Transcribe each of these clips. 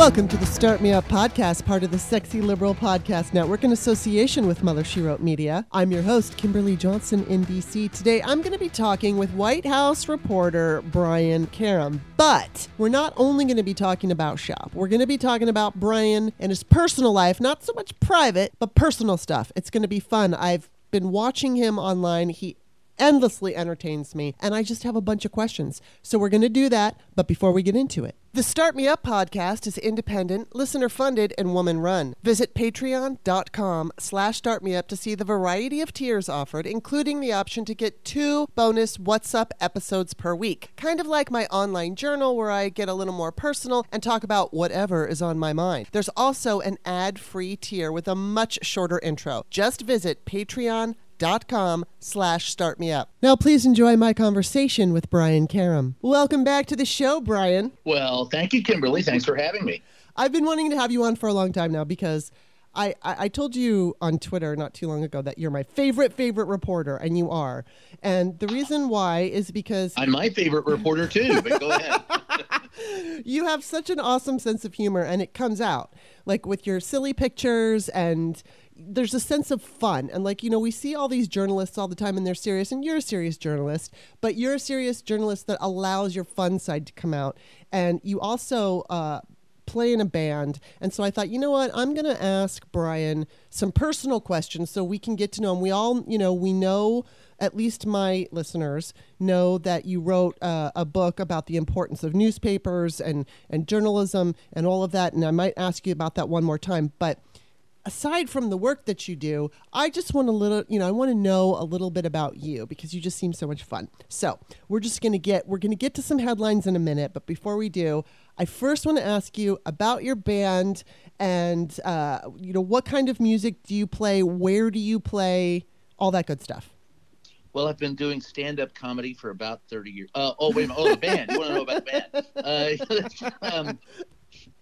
Welcome to the Start Me Up podcast, part of the Sexy Liberal Podcast Network in association with Mother She Wrote Media. I'm your host, Kimberly Johnson in DC. Today, I'm going to be talking with White House reporter Brian Karem. But we're not only going to be talking about shop, we're going to be talking about Brian and his personal life, not so much private, but personal stuff. It's going to be fun. I've been watching him online. He endlessly entertains me, and I just have a bunch of questions. So we're going to do that, but before we get into it, the Start Me Up podcast is independent, listener-funded, and woman-run. Visit patreon.com slash startmeup to see the variety of tiers offered, including the option to get two bonus What's Up episodes per week. Kind of like my online journal where I get a little more personal and talk about whatever is on my mind. There's also an ad-free tier with a much shorter intro. Just visit patreon.com dot com slash start me up. Now please enjoy my conversation with Brian Karem. Welcome back to the show, Brian. Well, thank you, Kimberly. Thanks for having me. I've been wanting to have you on for a long time now because I, I, I told you on Twitter not too long ago that you're my favorite, favorite reporter, and you are. And the reason why is because I'm my favorite reporter too, but go ahead. you have such an awesome sense of humor and it comes out like with your silly pictures and there's a sense of fun. And like you know we see all these journalists all the time and they're serious and you're a serious journalist but you're a serious journalist that allows your fun side to come out. And you also uh, play in a band. And so i thought you know what? I'm going to ask brian some personal questions so we can get to know him. We all you know we know at least my listeners know that you wrote uh, a book about the importance of newspapers and and journalism and all of that and i might ask you about that one more time but aside from the work that you do, I just want a little, you know, I want to know a little bit about you because you just seem so much fun. So we're just going to get, we're going to get to some headlines in a minute. But before we do, I first want to ask you about your band and, uh, you know, what kind of music do you play? Where do you play? All that good stuff. Well, I've been doing stand-up comedy for about thirty years. Uh, oh, wait a minute. Oh, the band. You want to know about the band? Uh, um,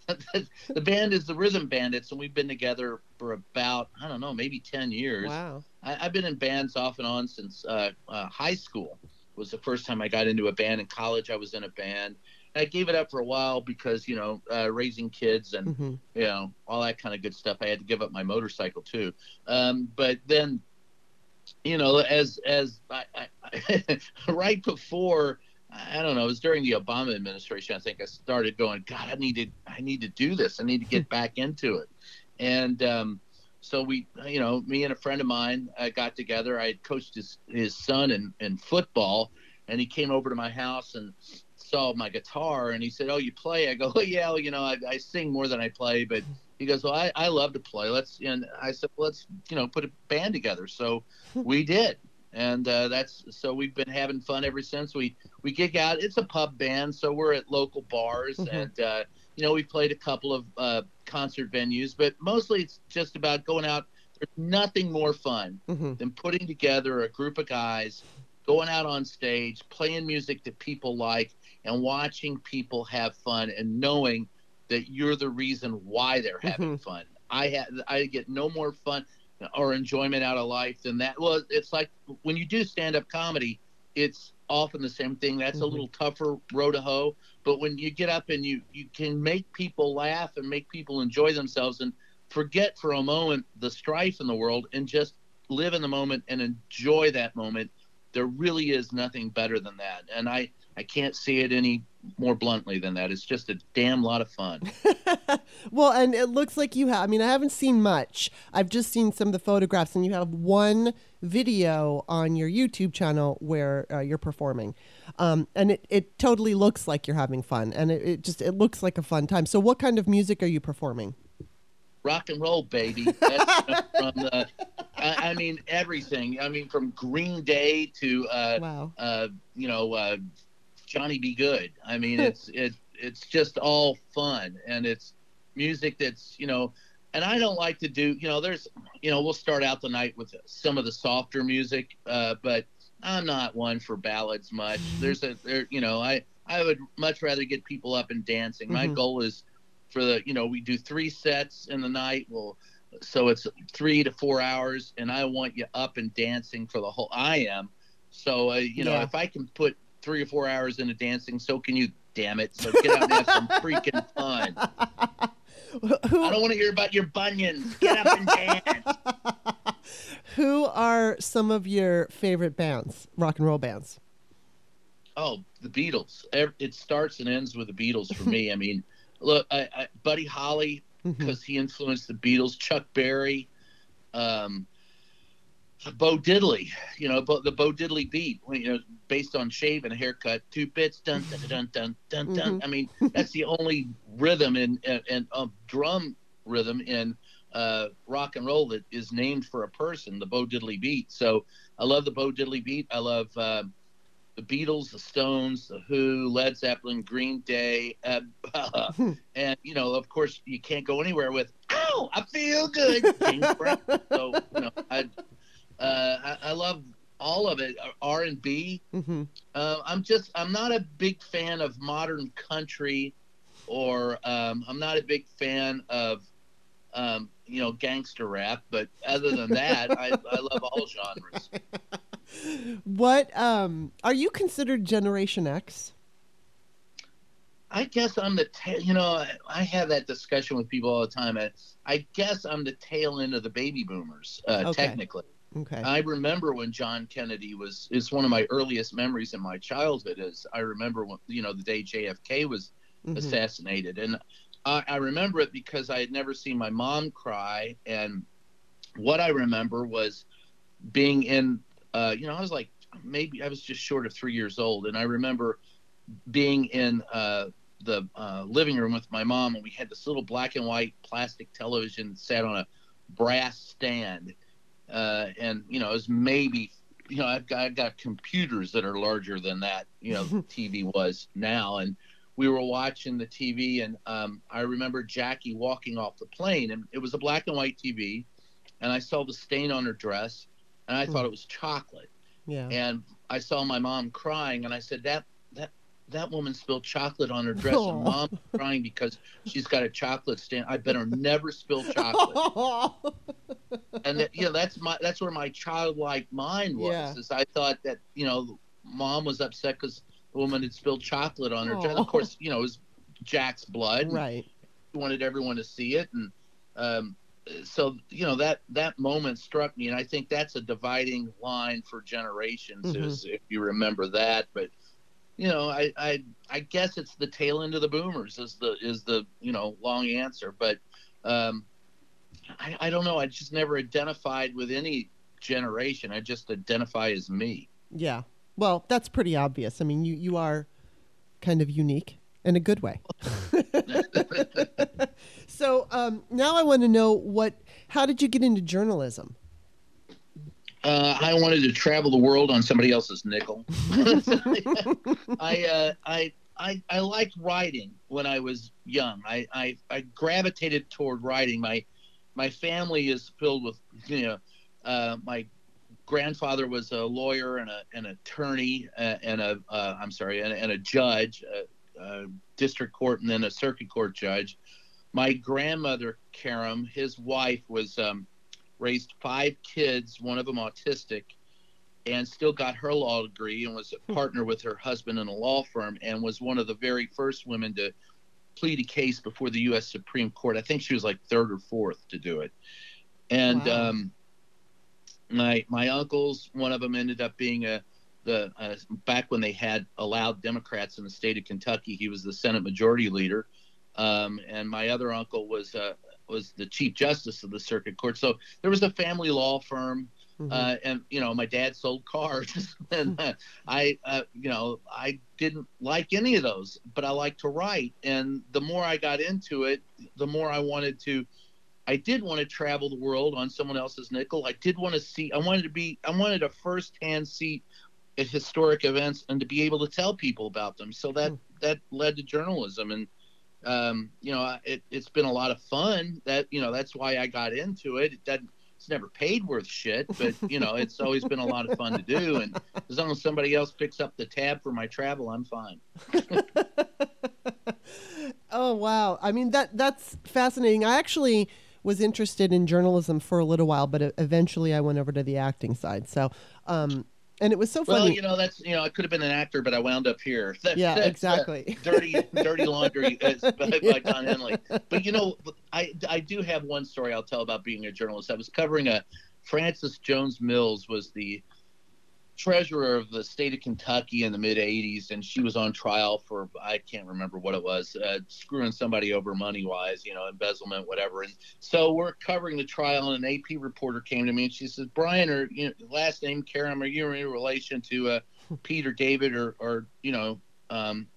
the band is the Rhythm Bandits, and we've been together for about I don't know, maybe ten years. Wow! I, have been in bands off and on since uh, uh, high school. Was the first time I got into a band. In college, I was in a band. I gave it up for a while because you know uh, raising kids and mm-hmm. you know all that kind of good stuff. I had to give up my motorcycle too. Um, but then, you know, as as I, I, right before I don't know. It was during the Obama administration. I think I started going, God, I need to, I need to do this. I need to get hmm. back into it. And um, so we, you know, me and a friend of mine uh, got together. I had coached his his son in in football, and he came over to my house and saw my guitar, and he said, "Oh, you play?" I go, "Oh yeah, well, you know, I, I sing more than I play, but." He goes, well, I, I love to play. Let's, and I said, well, let's, you know, put a band together. So we did and uh, that's so we've been having fun ever since. We we gig out. It's a pub band, so we're at local bars, mm-hmm. and uh, you know we played a couple of uh, concert venues, but mostly it's just about going out. There's nothing more fun mm-hmm. than putting together a group of guys, going out on stage, playing music that people like, and watching people have fun, and knowing that you're the reason why they're having mm-hmm. fun. I have I get no more fun or enjoyment out of life than that. Well, it's like when you do stand up comedy, it's often the same thing. That's mm-hmm. a little tougher row to hoe. But when you get up and you, you can make people laugh and make people enjoy themselves and forget for a moment the strife in the world and just live in the moment and enjoy that moment, there really is nothing better than that. And I, I can't see it any more bluntly than that. It's just a damn lot of fun. well, and it looks like you have. I mean, I haven't seen much. I've just seen some of the photographs, and you have one video on your YouTube channel where uh, you're performing, um, and it, it totally looks like you're having fun, and it, it just it looks like a fun time. So, what kind of music are you performing? Rock and roll, baby. From the. I, I, mean everything. I mean from Green Day to uh, wow. uh, you know uh, Johnny B. Goode. I mean, it's it it's just all fun and it's music that's you know, and I don't like to do you know. There's you know we'll start out the night with some of the softer music, uh, but I'm not one for ballads much. There's a there you know I I would much rather get people up and dancing. My mm-hmm. goal is for the you know we do three sets in the night. Well, so it's three to four hours, and I want you up and dancing for the whole. I am. So uh, you know, if I can put three or four hours into dancing. So can you, damn it. So get out and have some freaking fun. Who, I don't want to hear about your bunions. Get up and dance. Who are some of your favorite bands, rock and roll bands? Oh, the Beatles. It starts and ends with the Beatles for me. I mean, look, I, I, Buddy Holly because mm-hmm. he influenced the Beatles. Chuck Berry, um, Bo Diddley. You know, the Bo Diddley beat. You know, based on shave and haircut, two bits. Dun dun dun dun dun dun. Mm-hmm. I mean, that's the only rhythm and and, and um, drum rhythm in uh, rock and roll that is named for a person, the Bo Diddley beat. So I love the Bo Diddley beat. I love uh, the Beatles, the Stones, the Who, Led Zeppelin, Green Day, uh, and you know, of course, you can't go anywhere with "Ow, I feel good." so you know, I, uh, I, I love all of it. R and B. Mm-hmm. Uh, I'm just I'm not a big fan of modern country, or um, I'm not a big fan of um, you know, gangster rap. But other than that, I, I love all genres. What um, are you considered Generation X? I guess I'm the tail. You know, I have that discussion with people all the time. I, I guess I'm the tail end of the baby boomers, uh, okay. technically. Okay. I remember when John Kennedy was is one of my earliest memories in my childhood. Is I remember when you know the day JFK was mm-hmm. assassinated, and I, I remember it because I had never seen my mom cry, and what I remember was being in, uh, you know, I was like maybe I was just short of three years old, and I remember being in uh, the uh, living room with my mom, and we had this little black and white plastic television sat on a brass stand, uh, and you know, it was maybe, you know, I've got, I've got computers that are larger than that, you know, TV was now, and we were watching the TV, and um, I remember Jackie walking off the plane, and it was a black and white TV, and I saw the stain on her dress, and I mm. thought it was chocolate. Yeah. And I saw my mom crying, and I said, "That that woman spilled chocolate on her dress, oh. and mom crying because she's got a chocolate stain. I better never spill chocolate." and that, you know, that's my that's where my childlike mind was. Yeah. Is I thought that you know, mom was upset because the woman had spilled chocolate on her dress. Of course, you know, it was Jack's blood. Right. He wanted everyone to see it, and um, so you know that that moment struck me, and I think that's a dividing line for generations. Mm-hmm. Is if you remember that, but you know, I, I I guess it's the tail end of the boomers is the is the you know long answer, but um, I, I don't know. I just never identified with any generation. I just identify as me. Yeah, well, that's pretty obvious. I mean, you, you are kind of unique in a good way. so um, now I want to know what. How did you get into journalism? Uh, I wanted to travel the world on somebody else's nickel. I, uh, I I I liked writing when I was young. I, I I gravitated toward writing. My my family is filled with you know uh, my grandfather was a lawyer and a, an attorney uh, and a uh, I'm sorry and, and a judge, a, a, district court and then a circuit court judge. My grandmother Karem, his wife was um, raised five kids, one of them autistic, and still got her law degree and was a hmm. partner with her husband in a law firm and was one of the very first women to plead a case before the U.S. Supreme Court. I think she was like third or fourth to do it, and. Wow. Um, my my uncles, one of them ended up being a the uh, back when they had allowed Democrats in the state of Kentucky, he was the Senate Majority Leader, um, and my other uncle was uh, was the Chief Justice of the Circuit Court. So there was a family law firm, mm-hmm. uh, and you know my dad sold cars, and uh, I uh, you know I didn't like any of those, but I like to write, and the more I got into it, the more I wanted to I did want to travel the world on someone else's nickel. I did want to see. I wanted to be. I wanted a first-hand seat at historic events and to be able to tell people about them. So that mm. that led to journalism, and um, you know, it, has been a lot of fun. That you know, that's why I got into it. It doesn't. It's never paid worth shit, but you know, it's always been a lot of fun to do. And as long as somebody else picks up the tab for my travel, I'm fine. oh wow! I mean that that's fascinating. I actually was interested in journalism for a little while, but eventually I went over to the acting side. So, um, and it was so funny. Well, you know, that's you know, I could have been an actor, but I wound up here. That's, yeah, that's, exactly. Uh, dirty, dirty laundry by Don Henley. But you know, I I do have one story I'll tell about being a journalist. I was covering a Frances Jones Mills was the treasurer of the state of Kentucky in the mid 80s, and she was on trial for I can't remember what it was, uh, screwing somebody over money wise, you know, embezzlement, whatever. And so we're covering the trial, and an AP reporter came to me and she says, "Brian, or you know, last name Karem, are you in relation to uh, Peter David or or you know?" Um,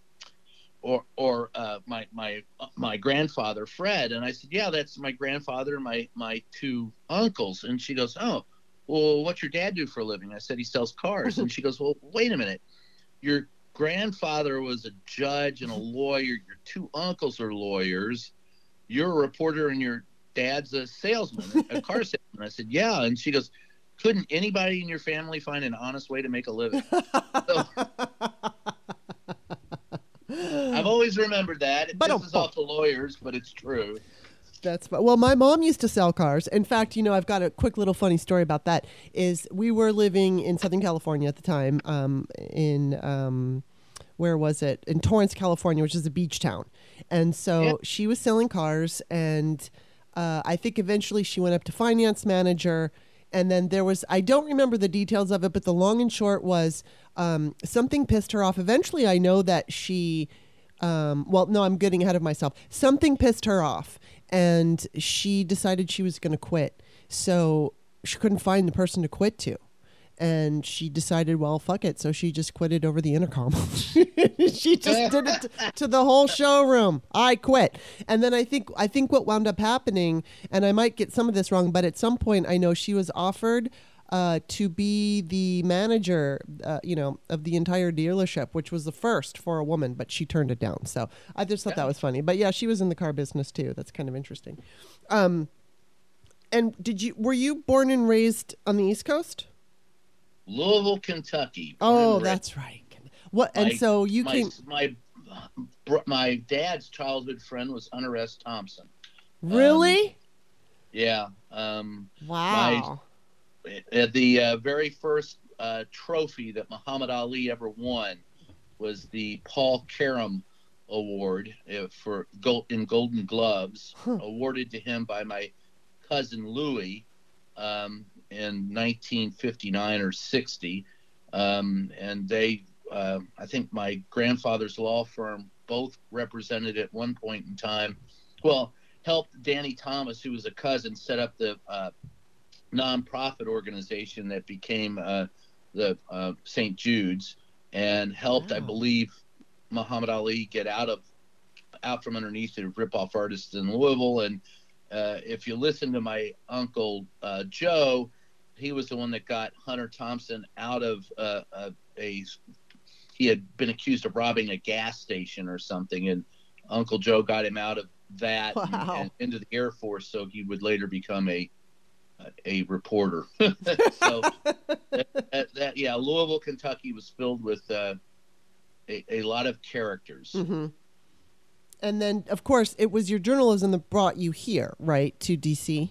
or or uh, my my my grandfather Fred, and I said, yeah, that's my grandfather and my my two uncles, and she goes, oh, well, what's your dad do for a living? I said, he sells cars. and she goes, well, wait a minute. Your grandfather was a judge and a lawyer. Your two uncles are lawyers. You're a reporter and your dad's a salesman, a car salesman. I said, yeah. And she goes, couldn't anybody in your family find an honest way to make a living? So, I've always remembered that. It But- pisses off the lawyers, but it's true. That's well. My mom used to sell cars. In fact, you know, I've got a quick little funny story about that. Is we were living in Southern California at the time, um, in um, where was it? In Torrance, California, which is a beach town, and so Yeah. she was selling cars, and uh, I think eventually she went up to finance manager. And then there was, I don't remember the details of it, but the long and short was um, something pissed her off. Eventually, I know that she um, well, no, I'm getting ahead of myself. Something pissed her off, and she decided she was going to quit. So she couldn't find the person to quit to. And she decided, well, fuck it. So she just quitted over the intercom. she just did it to, to the whole showroom. I quit. And then I think I think what wound up happening, and I might get some of this wrong, but at some point I know she was offered uh, to be the manager, uh, you know, of the entire dealership, which was the first for a woman, but she turned it down. So I just thought that was funny. But yeah, she was in the car business too. That's kind of interesting. Um, and did you were you born and raised on the East Coast? Louisville, Kentucky. Oh, that's right. What? And My- so you my, came my my dad's childhood friend was Hunter S. Thompson. really? Yeah. Um, wow. Uh, the uh, very first uh, trophy that Muhammad Ali ever won was the Paul Karem Award uh, for gold in Golden Gloves, Huh. awarded to him by my cousin Louis um, in 1959 or 60, um, and they. Uh, I think my grandfather's law firm both represented at one point in time. Well, helped Danny Thomas, who was a cousin, set up the uh, nonprofit organization that became uh, the uh, St. Jude's, and helped, I believe, Muhammad Ali get out of out from underneath the rip-off artists in Louisville. And uh, if you listen to my uncle uh, Joe, he was the one that got Hunter Thompson out of uh, a, a. He had been accused of robbing a gas station or something, and Uncle Joe got him out of that and- and into the Air Force, so he would later become a a reporter. so that, that, that- yeah, Louisville, Kentucky was filled with uh, a, a lot of characters. hmm And then, of course, it was your journalism that brought you here, right, to DC.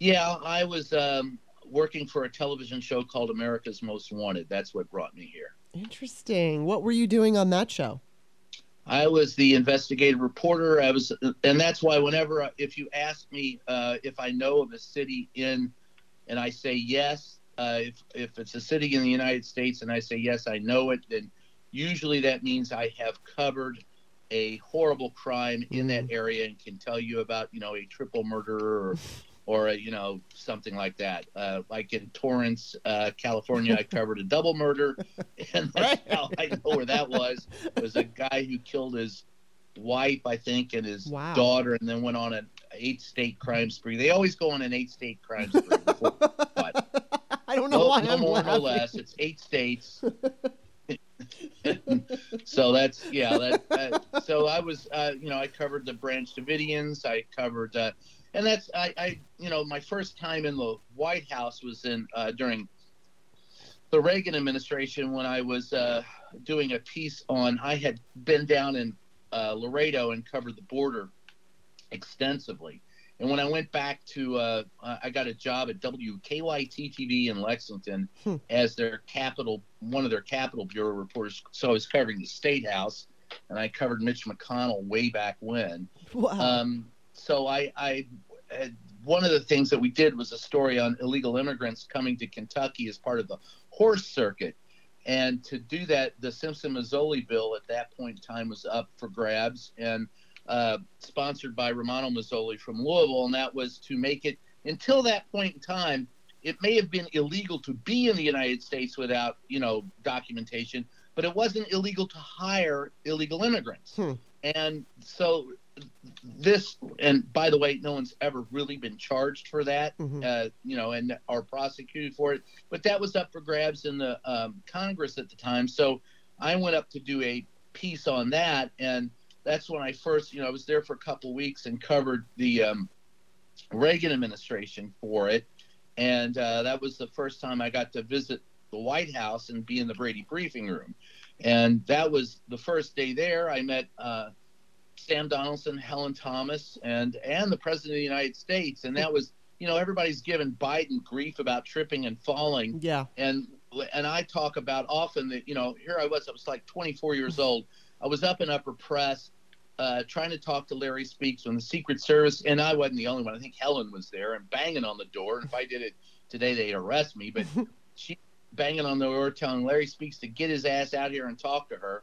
Yeah, I was um, working for a television show called America's Most Wanted. That's what brought me here. Interesting. What were you doing on that show? I was the investigative reporter. I was, and that's why whenever if you ask me uh, if I know of a city in, and I say yes, uh, if if it's a city in the United States and I say yes, I know it, then usually that means I have covered a horrible crime in that area and can tell you about you know a triple murder or or you know something like that. Uh, like in Torrance, uh, California, I covered a double murder, and that's how I know where that was. It was a guy who killed his wife, I think, and his Wow. daughter, and then went on an eight state crime spree. They always go on an eight state crime spree. Before, but I don't know no, why no I'm more, laughing. no less. It's eight states. so that's yeah. That, that, so I was, uh, you know, I covered the Branch Davidians. I covered, uh, and that's I, I, you know, my first time in the White House was in uh, during the Reagan administration when I was uh, doing a piece on. I had been down in uh, Laredo and covered the border extensively. And when I went back to, uh, I got a job at WKYT TV in Lexington Hmm. as their capital, one of their capital bureau reporters. So I was covering the state house, and I covered Mitch McConnell way back when. Wow. Um, so I, I one of the things that we did was a story on illegal immigrants coming to Kentucky as part of the horse circuit. And to do that, the Simpson Mazzoli bill at that point in time was up for grabs and uh, sponsored by Romano Mazzoli from Louisville. And that was to make it, until that point in time, it may have been illegal to be in the United States without, you know, documentation, but it wasn't illegal to hire illegal immigrants. Hmm. And so this, and by the way, no one's ever really been charged for that, mm-hmm. uh, you know, and are prosecuted for it. But that was up for grabs in the um, Congress at the time. So I went up to do a piece on that, and that's when I first, you know, I was there for a couple weeks and covered the um, Reagan administration for it, and uh, that was the first time I got to visit the White House and be in the Brady briefing room. And that was the first day there. I met uh, Sam Donaldson, Helen Thomas, and and the President of the United States, and that was you know everybody's given Biden grief about tripping and falling. Yeah. And and I talk about often that you know here I was I was like 24 years old. I was up in upper press. Uh, trying to talk to Larry Speakes from the Secret Service, and I wasn't the only one. I think Helen was there and banging on the door. And if I did it today, they'd arrest me. But she banging on the door, telling Larry Speakes to get his ass out here and talk to her.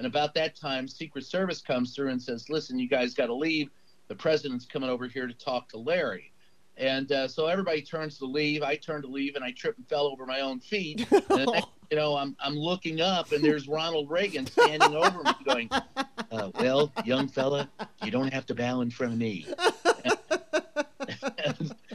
And about that time, Secret Service comes through and says, "Listen, you guys got to leave. The president's coming over here to talk to Larry." And uh, so everybody turns to leave. I turn to leave, and I trip and fell over my own feet. And next, you know, I'm I'm looking up, and there's Ronald Reagan standing over me, going, uh, "Well, young fella, you don't have to bow in front of me."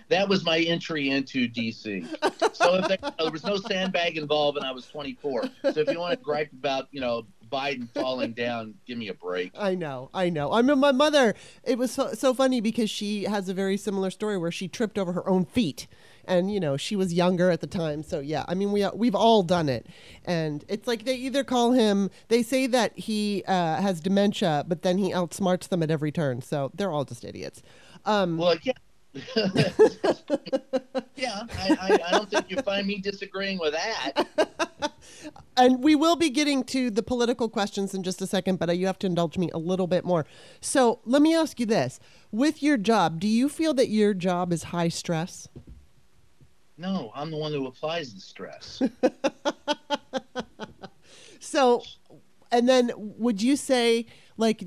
that was my entry into DC. So there was no sandbag involved, and I was 24. So if you want to gripe about, you know, Biden falling down, give me a break. I know, I know. I mean, my mother. It was so, so funny because she has a very similar story where she tripped over her own feet, and you know she was younger at the time. So yeah, I mean we we've all done it, and it's like they either call him. They say that he uh, has dementia, but then he outsmarts them at every turn. So they're all just idiots. Um, well, yeah, yeah, I, I, I, don't think you find me disagreeing with that. and we will be getting to the political questions in just a second, but uh, you have to indulge me a little bit more. So let me ask you this: With your job, do you feel that your job is high stress? No, I'm the one who applies the stress. so, and then would you say? Like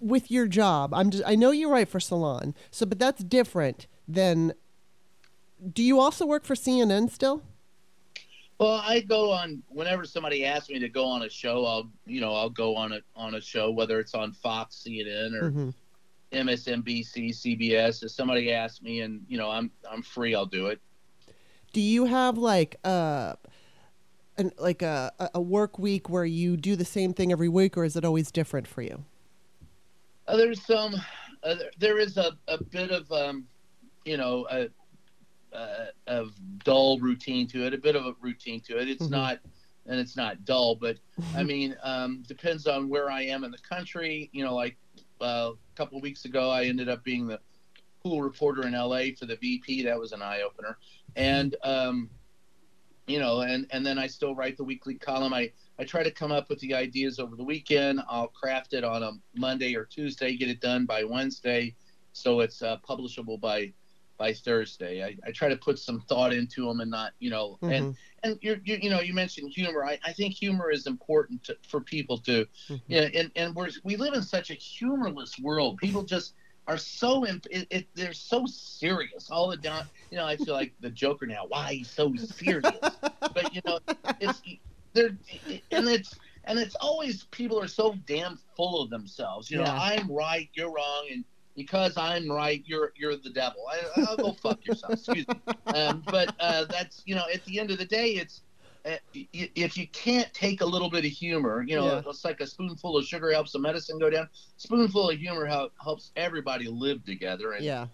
with your job i'm just i know you write for salon so but that's different than do you also work for cnn still? Well i go on whenever somebody asks me to go on a show i'll you know i'll go on a on a show whether it's on fox cnn or mm-hmm. msnbc cbs if somebody asks me and you know i'm i'm free i'll do it. Do you have like uh an, like a, a work week where you do the same thing every week, or is it always different for you? Uh, there's some, uh, there is a, a bit of, um, you know, a, a, a, dull routine to it, a bit of a routine to it. It's mm-hmm. not, and it's not dull, but I mean, um, depends on where I am in the country. You know, like uh, a couple of weeks ago, I ended up being the pool reporter in LA for the VP. That was an eye opener. And, um, you know, and and then I still write the weekly column. I I try to come up with the ideas over the weekend. I'll craft it on a Monday or Tuesday, get it done by Wednesday, so it's uh, publishable by by Thursday. I, I try to put some thought into them and not, you know, mm-hmm. and and you you know you mentioned humor. I, I think humor is important to, for people to, mm-hmm. you know, and and we're we live in such a humorless world. People just are so imp- it, it, they're so serious all the time. You know, I feel like the Joker now. Why he's so serious? but you know, it's they're and it's and it's always people are so damn full of themselves. You know, yeah. I'm right, you're wrong, and because I'm right, you're you're the devil. I, will go fuck yourself. Excuse me. Um, but uh, that's you know, at the end of the day, it's if you can't take a little bit of humor, you know, yeah. it's like a spoonful of sugar helps the medicine go down. Spoonful of humor helps everybody live together, and yeah,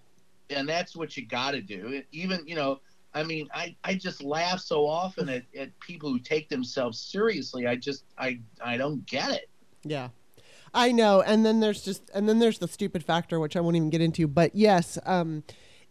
and that's what you got to do. Even you know, I mean, I, I just laugh so often at, at people who take themselves seriously. I just I I don't get it. Yeah. I know. And then there's just and then there's the stupid factor which I won't even get into, but yes, um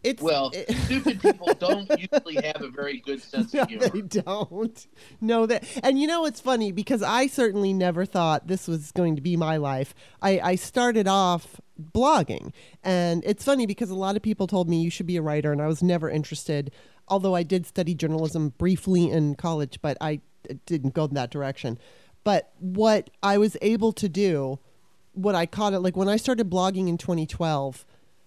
It's Well, it- stupid people don't usually have a very good sense No, of humor. they don't. No, that and you know it's funny because I certainly never thought this was going to be my life. I, I started off blogging, and it's funny because a lot of people told me you should be a writer, and I was never interested. Although I did study journalism briefly in college, but I didn't go in that direction. But what I was able to do, what I caught it like when I started blogging in 2012.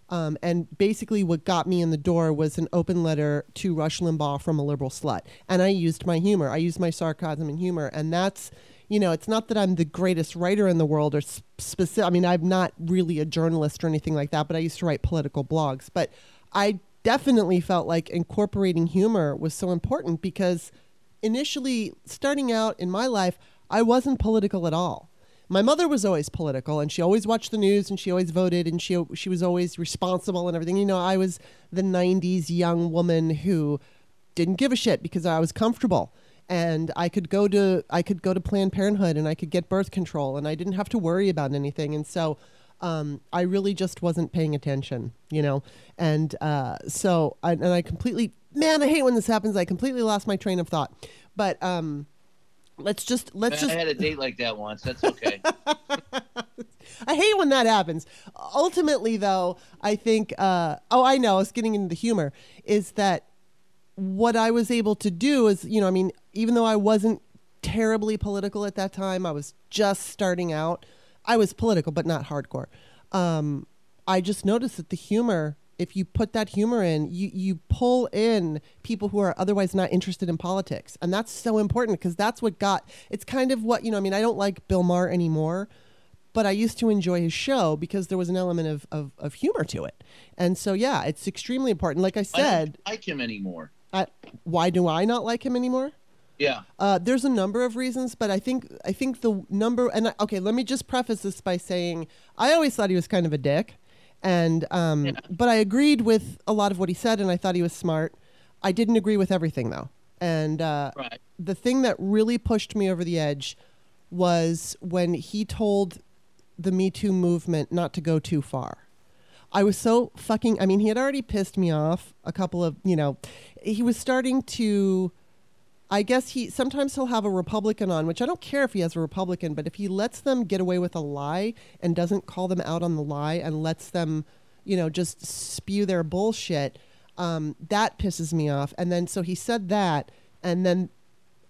Um, and basically, what got me in the door was an open letter to Rush Limbaugh from a liberal slut. And I used my humor. I used my sarcasm and humor. And that's, you know, it's not that I'm the greatest writer in the world or specific. I mean, I'm not really a journalist or anything like that, but I used to write political blogs. But I definitely felt like incorporating humor was so important because initially, starting out in my life, I wasn't political at all my mother was always political and she always watched the news and she always voted and she she was always responsible and everything. You know, I was the 90s young woman who didn't give a shit because I was comfortable and I could go to I could go to Planned Parenthood and I could get birth control and I didn't have to worry about anything. And so um, I really just wasn't paying attention, you know, and uh, so I, and I completely man, I hate when this happens. I completely lost my train of thought, but um, let's just let's I just I had a date like that once. That's okay. I hate when that happens. Ultimately, though, I think, uh, oh, I know, it's getting into the humor, is that what I was able to do is, you know, I mean, even though I wasn't terribly political at that time, I was just starting out. I was political, but not hardcore. Um, I just noticed that the humor, if you put that humor in, you, you pull in people who are otherwise not interested in politics. And that's so important because that's what got, it's kind of what, you know, I mean, I don't like Bill Maher anymore but I used to enjoy his show because there was an element of, of, of humor to it. And so, yeah, it's extremely important. Like I I said, don't like him anymore. I, why do I not like him anymore? Yeah. Uh, there's a number of reasons, but I think I think the number and I, okay, let me just preface this by saying I always thought he was kind of a dick, and um, Yeah. but I agreed with a lot of what he said, and I thought he was smart. I didn't agree with everything though, and uh, Right. the thing that really pushed me over the edge was when he told the Me Too movement not to go too far. I was so fucking. I mean, he had already pissed me off a couple of, you know, he was starting to. I guess he sometimes he'll have a Republican on, which I don't care if he has a Republican, but if he lets them get away with a lie and doesn't call them out on the lie and lets them, you know, just spew their bullshit, um, that pisses me off. And then so he said that, and then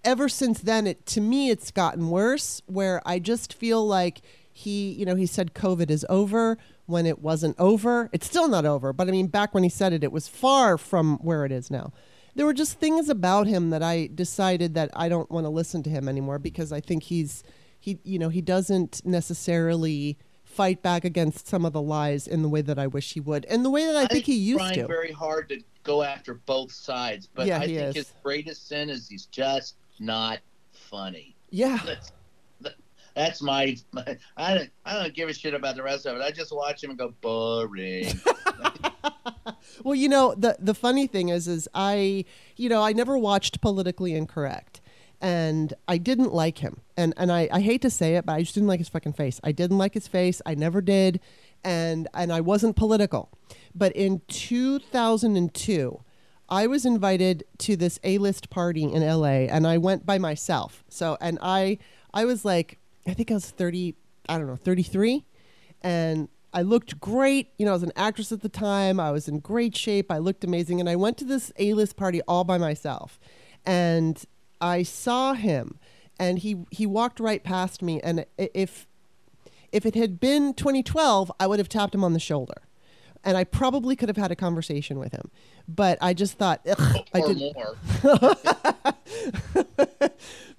ever since then, it to me it's gotten worse. Where I just feel like he, you know, he said COVID is over when it wasn't over. It's still not over, but I mean, back when he said it, it was far from where it is now. There were just things about him that I decided that I don't want to listen to him anymore because I think he's he, you know, he doesn't necessarily fight back against some of the lies in the way that I wish he would, and the way that I think he used to. trying to. very hard to go after both sides, but Yeah, I think is. his greatest sin is he's just not funny. yeah. That's that's my, my I don't I don't give a shit about the rest of it. I just watch him and go boring. Well, you know, the the funny thing is is I, you know, I never watched Politically Incorrect. And I didn't like him. And and I, I hate to say it, but I just didn't like his fucking face. I didn't like his face. I never did. And and I wasn't political. But in 2002, I was invited to this A-list party in LA and I went by myself. So and I I was like I think I was 30, I don't know, 33 and I looked great. You know, I was an actress at the time. I was in great shape. I looked amazing. And I went to this A list party all by myself. And I saw him and he, he walked right past me. And if, if it had been 2012, I would have tapped him on the shoulder. And I probably could have had a conversation with him. But I just thought, ugh, oh, I or did, more.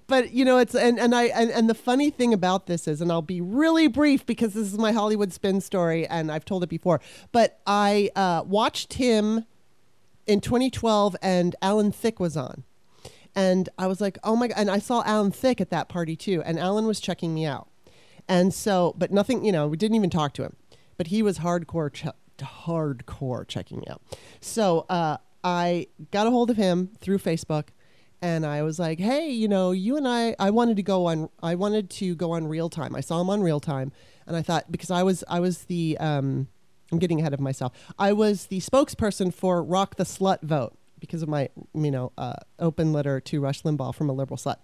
But you know it's and, and i and, and the funny thing about this is and i'll be really brief because this is my hollywood spin story and i've told it before but i uh, watched him in 2012 and alan thicke was on. And i was like oh my god and i saw alan thicke at that party too and alan was checking me out. And so but nothing you know we didn't even talk to him but he was hardcore che- hardcore checking me out. So uh, i got a hold of him through facebook and I was like, "Hey, you know, you and I, I wanted to go on, I wanted to go on real time. I saw him on real time, and I thought because I was, I was the, um, I'm getting ahead of myself. I was the spokesperson for Rock the Slut vote because of my, you know, uh, open letter to Rush Limbaugh from a liberal slut.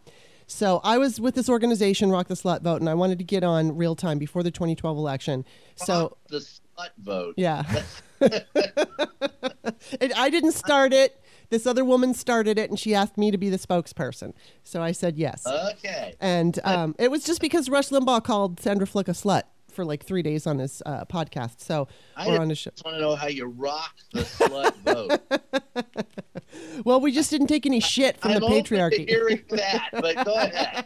So I was with this organization, Rock the Slut Vote, and I wanted to get on real time before the 2012 election. So Rock the slut vote. yeah, it, I didn't start it. This other woman started it, and she asked me to be the spokesperson. So I said yes. Okay. And um, it was just because Rush Limbaugh called Sandra Fluke a slut for like three days on his uh, podcast. So I or on his show. just want to know how you rock the slut vote. Well, we just didn't take any shit from I'm the patriarchy. hearing that, but go ahead.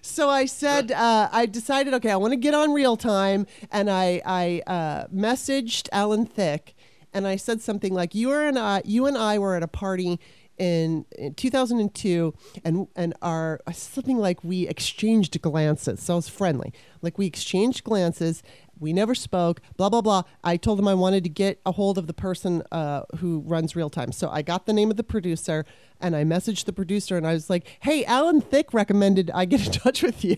So I said, uh, I decided, okay, I want to get on real time, and I I uh, messaged Alan Thicke, and I said something like, "You and I, you and I were at a party." In, in 2002 and and our something like we exchanged glances. So it was friendly. Like we exchanged glances. We never spoke blah blah blah. I told him i wanted to get a hold of the person uh, who runs real time. So i got the name of the producer and i messaged the producer and i was like hey alan thicke recommended i get in touch with you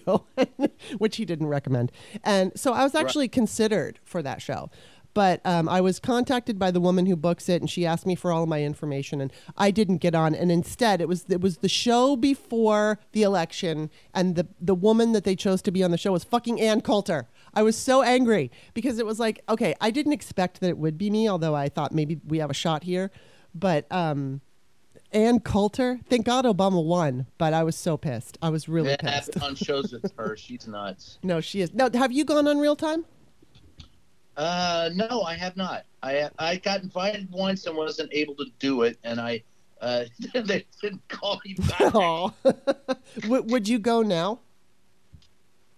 which he didn't recommend. And so i was actually considered for that show but um, I was contacted by the woman who books it, and she asked me for all of my information, and I didn't get on. And instead, it was it was the show before the election, and the the woman that they chose to be on the show was fucking Ann Coulter. I was so angry because it was like, okay, I didn't expect that it would be me, although I thought maybe we have a shot here, but. um Ann Coulter. Thank God Obama won, but I was so pissed. I was really Yeah, pissed. on shows with her. She's nuts. No, she is. No, have you gone on real time? Uh, no, I have not. I I got invited once and wasn't able to do it, and I uh, they didn't call me back. Would, would you go now?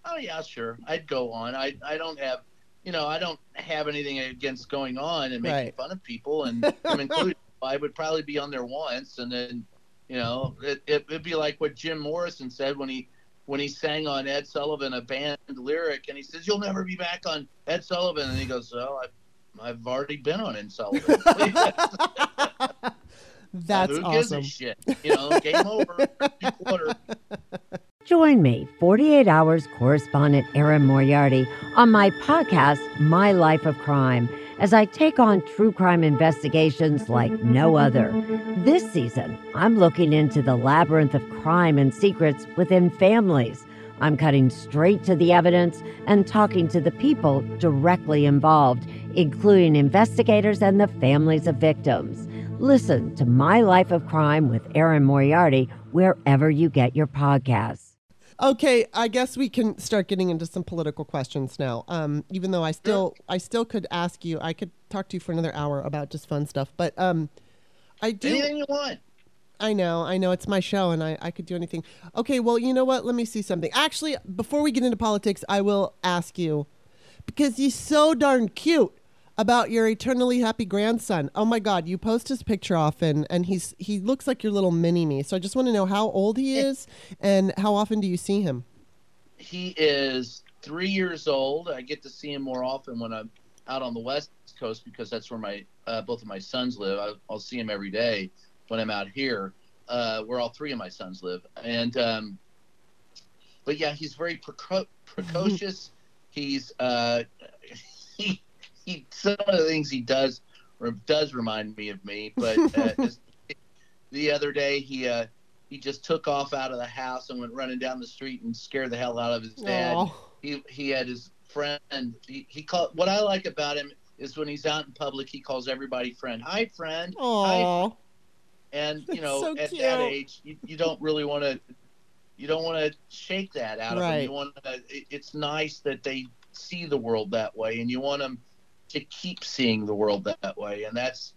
Oh yeah, sure. I'd go on. I I don't have, you know, I don't have anything against going on and making Right. fun of people, and I'm included. I would probably be on there once, and then, you know, it, it it'd be like what Jim Morrison said when he when he sang on Ed Sullivan a band lyric, and he says, "You'll never be back on Ed Sullivan," and he goes, "Well, I've I've already been on Ed Sullivan." That's Who gives awesome. a shit? You know, game over. Quarter. Join me, 48 Hours correspondent Erin Moriarty, on my podcast, My Life of Crime, as I take on true crime investigations like no other. This season, I'm looking into the labyrinth of crime and secrets within families. I'm cutting straight to the evidence and talking to the people directly involved, including investigators and the families of victims. Listen to My Life of Crime with Erin Moriarty wherever you get your podcasts. Okay, I guess we can start getting into some political questions now. Um, even though I still, I still could ask you, I could talk to you for another hour about just fun stuff. But um, I do. Anything you want. I know, I know, it's my show, and I, I could do anything. Okay, well, you know what? Let me see something. Actually, before we get into politics, I will ask you because he's so darn cute about your eternally happy grandson. Oh my God, you post his picture often, and he's he looks like your little mini me. So I just want to know how old he is, and how often do you see him? he is three years old. I get to see him more often when I'm out on the west coast because that's where my uh, both of my sons live. I, I'll see him every day when I'm out here, uh, where all three of my sons live. And um, but yeah, he's very preco- precocious. he's uh, he, he some of the things he does or does remind me of me. But uh, just the other day he. Uh, he just took off out of the house and went running down the street and scared the hell out of his dad. Aw. He he had his friend. He he called. What I like about him is when he's out in public, he calls everybody friend. Hi, friend. Hi. Aw. And you know, So at cute. that age, you, you don't really want to. You don't want to shake that out of them. Right. You want to. It, it's nice that they see the world that way, and you want them to keep seeing the world that way, and that's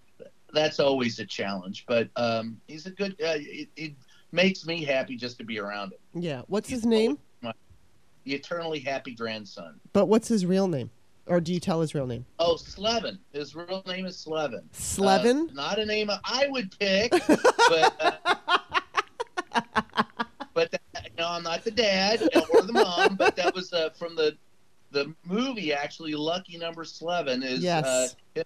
that's always a challenge. But um, he's a good. Uh, it, it makes me happy just to be around him. Yeah. What's his name? The eternally happy grandson. But what's his real name? Or do you tell his real name? Oh, Slevin. His real name is Slevin. Slevin? Uh, not a name I would pick, but uh, but that, no, I'm not the dad or the mom. But that was uh, from the the movie. Actually, Lucky Number Slevin is. Yes. Uh,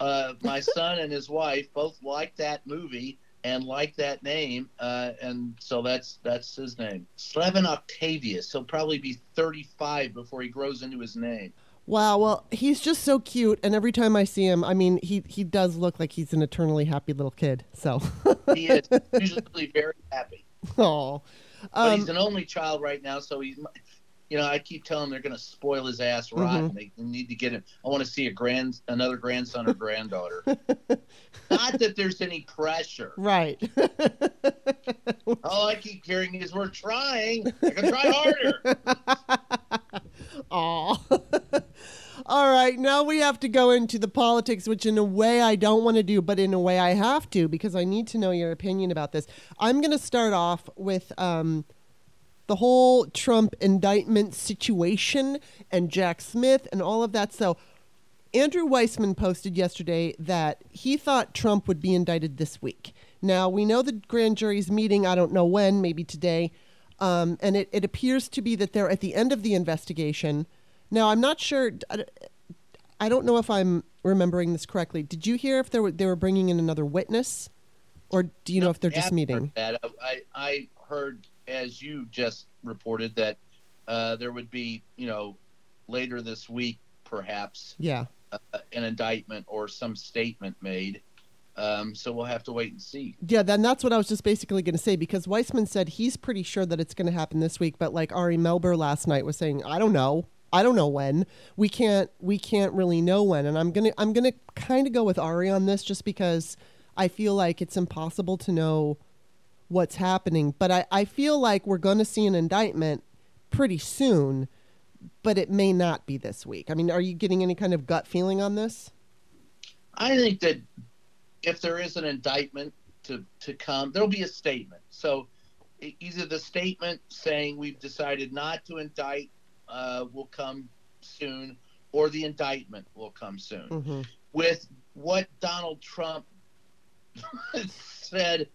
uh, my son and his wife both like that movie and like that name, uh, and so that's that's his name, Slevin Octavius. He'll probably be 35 before he grows into his name. Wow, well, he's just so cute, and every time I see him, I mean, he he does look like he's an eternally happy little kid. So he is usually very happy. Oh, but he's an only child right now, so he's. You know, I keep telling them they're going to spoil his ass rotten. Mm-hmm. They need to get him. I want to see a grand, another grandson or granddaughter. Not that there's any pressure. Right. All I keep hearing is we're trying. I can try harder. Aw. All right, now we have to go into the politics, which in a way I don't want to do, but in a way I have to because I need to know your opinion about this. I'm going to start off with um, the whole Trump indictment situation and Jack Smith and all of that. So, Andrew Weissmann posted yesterday that he thought Trump would be indicted this week. Now, we know the grand jury's meeting, I don't know when, maybe today. Um, and it, it appears to be that they're at the end of the investigation. Now, I'm not sure. I don't know if I'm remembering this correctly. Did you hear if they were, they were bringing in another witness? Or do you no, know if they're just meeting? I, I heard as you just reported, that uh, there would be, you know, later this week, perhaps, yeah, uh, an indictment or some statement made. Um, so we'll have to wait and see. Yeah, then that's what I was just basically going to say because Weissmann said he's pretty sure that it's going to happen this week, but like Ari Melber last night was saying, I don't know. I don't know when. We can't we can't really know when. And I'm going to I'm going to kind of go with Ari on this just because I feel like it's impossible to know what's happening. But I, I feel like we're going to see an indictment pretty soon, but it may not be this week. I mean, are you getting any kind of gut feeling on this? I think that if there is an indictment to, to come, there'll be a statement. So either the statement saying we've decided not to indict uh, will come soon, or the indictment will come soon. Mm-hmm. With what Donald Trump said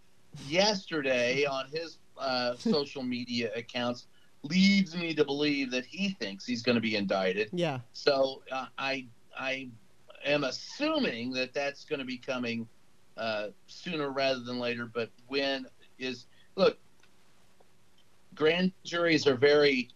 yesterday on his uh, social media accounts leads me to believe that he thinks he's going to be indicted. Yeah. So uh, I I am assuming that that's going to be coming uh, sooner rather than later. But when is look? Grand juries are very.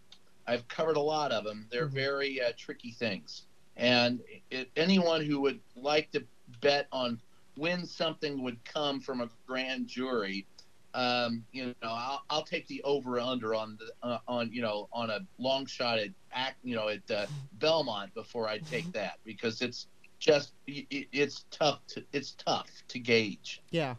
I've covered a lot of them. They're mm-hmm. very uh, tricky things, and it, anyone who would like to bet on when something would come from a grand jury, um, you know, I'll, I'll take the over under on the uh, on you know on a long shot at act you know at uh, Belmont before I take mm-hmm. that because it's just it, it's tough to it's tough to gauge. Yeah.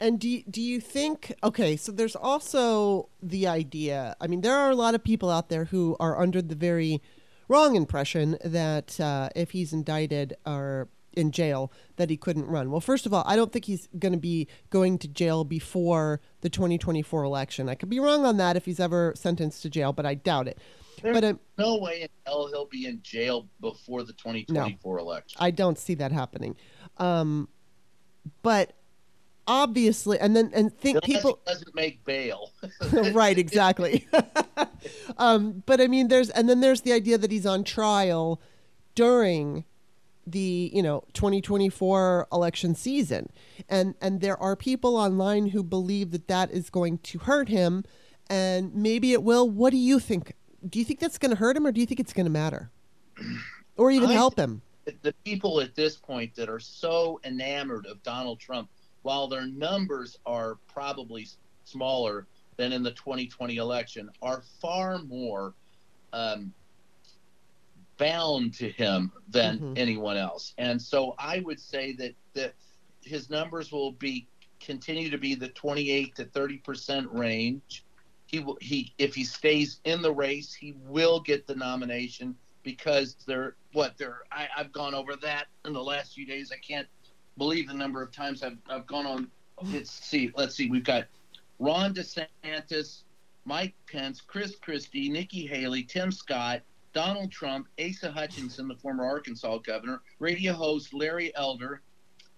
And do you, do you think okay, so there's also the idea. I mean, there are a lot of people out there who are under the very wrong impression that uh, if he's indicted or in jail that he couldn't run. Well, first of all, I don't think he's going to be going to jail before the 2024 election. I could be wrong on that if he's ever sentenced to jail, but I doubt it. There's but uh, no way in hell he'll be in jail before the 2024 no, election. I don't see that happening. Um, but obviously, and then and think Unless people doesn't make bail. right, exactly. um, but I mean, there's and then there's the idea that he's on trial during the you know 2024 election season. And and there are people online who believe that that is going to hurt him. And maybe it will. What do you think? Do you think that's going to hurt him or do you think it's going to matter? Or even I, help him? the people at this point that are so enamored of Donald Trump while their numbers are probably smaller than in the 2020 election are far more um, bound to him than mm-hmm. anyone else. And so I would say that that his numbers will be continue to be the 28 to 30 percent range. He will he if he stays in the race, he will get the nomination because they're what they're I, I've gone over that in the last few days. I can't believe the number of times I've I've gone on. Let's see. Let's see. We've got Ron DeSantis, Mike Pence, Chris Christie, Nikki Haley, Tim Scott, Donald Trump, Asa Hutchinson, the former Arkansas governor, radio host Larry Elder,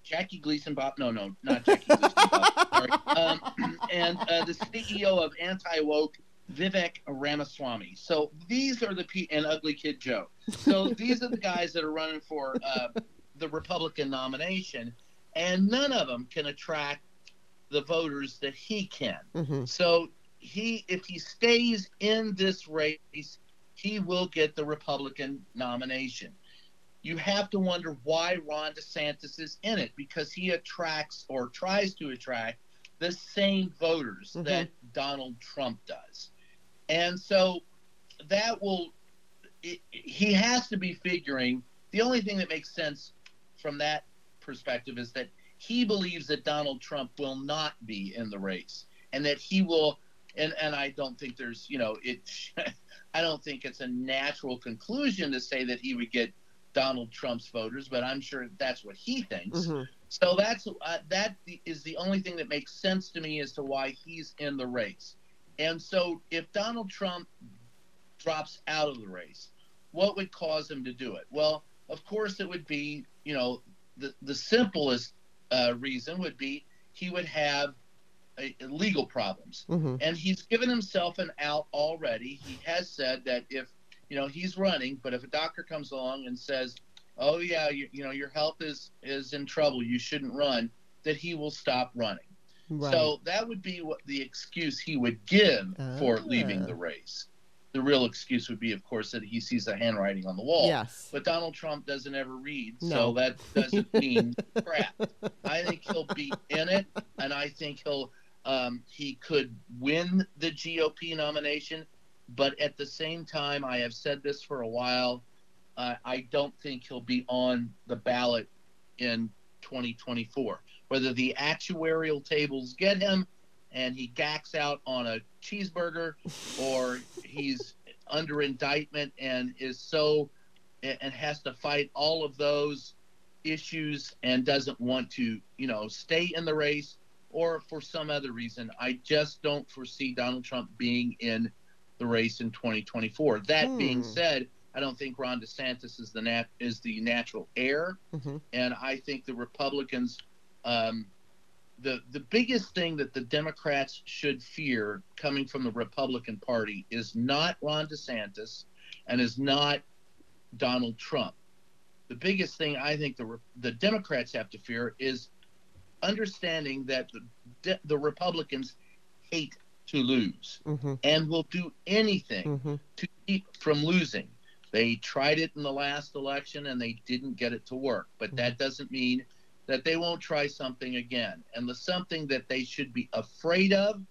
Jackie Gleason, Bob, no, no, not Jackie Gleason, Bob, sorry, um, and uh, the CEO of Anti Woke, Vivek Ramaswamy. So these are the P and Ugly Kid Joe. So these are the guys that are running for uh, the Republican nomination, and none of them can attract the voters that he can. Mm-hmm. So he, if he stays in this race, he will get the Republican nomination. You have to wonder why Ron DeSantis is in it because he attracts or tries to attract the same voters mm-hmm. that Donald Trump does. And so that will, it, he has to be figuring. The only thing that makes sense from that perspective is that he believes that Donald Trump will not be in the race and that he will and and I don't think there's you know it I don't think it's a natural conclusion to say that he would get Donald Trump's voters, but I'm sure that's what he thinks. Mm-hmm. So that's uh, that is the only thing that makes sense to me as to why he's in the race. And so if Donald Trump drops out of the race, what would cause him to do it? Well, of course it would be, you know, the the simplest uh, reason would be he would have a, a legal problems, mm-hmm. and he's given himself an out already. He has said that if you know he's running, but if a doctor comes along and says, "Oh yeah, you, you know your health is is in trouble, you shouldn't run," that he will stop running. Right. So that would be what the excuse he would give for leaving the race the real excuse would be, of course, that he sees the handwriting on the wall. Yes. But Donald Trump doesn't ever read, no. so that doesn't mean crap. I think he'll be in it, and I think he'll um, he could win the GOP nomination. But at the same time, I have said this for a while. Uh, I don't think he'll be on the ballot in 2024. Whether the actuarial tables get him and he gacks out on a cheeseburger or he's under indictment and is so and has to fight all of those issues and doesn't want to, you know, stay in the race or for some other reason. I just don't foresee Donald Trump being in the race in 2024. That hmm. being said, I don't think Ron DeSantis is the nat- is the natural heir, mm-hmm. and I think the Republicans um, the the biggest thing that the Democrats should fear coming from the Republican Party is not Ron DeSantis and is not Donald Trump. The biggest thing I think the the Democrats have to fear is understanding that the the Republicans hate to lose mm-hmm. and will do anything mm-hmm. to keep from losing. They tried it in the last election and they didn't get it to work, but mm-hmm. that doesn't mean that they won't try something again. And the something that they should be afraid of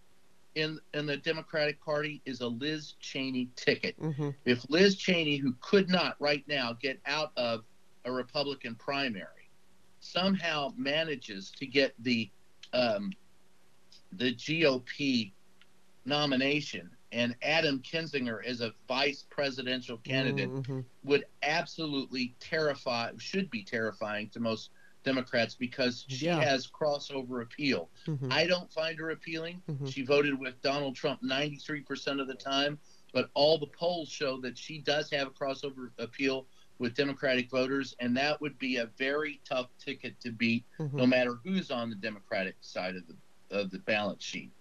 in in the Democratic Party is a Liz Cheney ticket. Mm-hmm. If Liz Cheney, who could not right now get out of a Republican primary, somehow manages to get the um, the GOP nomination and Adam Kinzinger as a vice presidential candidate mm-hmm. would absolutely terrify should be terrifying to most Democrats because she yeah. has crossover appeal. Mm-hmm. I don't find her appealing. Mm-hmm. She voted with Donald Trump 93% of the time, but all the polls show that she does have a crossover appeal with Democratic voters, and that would be a very tough ticket to beat, mm-hmm. no matter who's on the Democratic side of the of the balance sheet.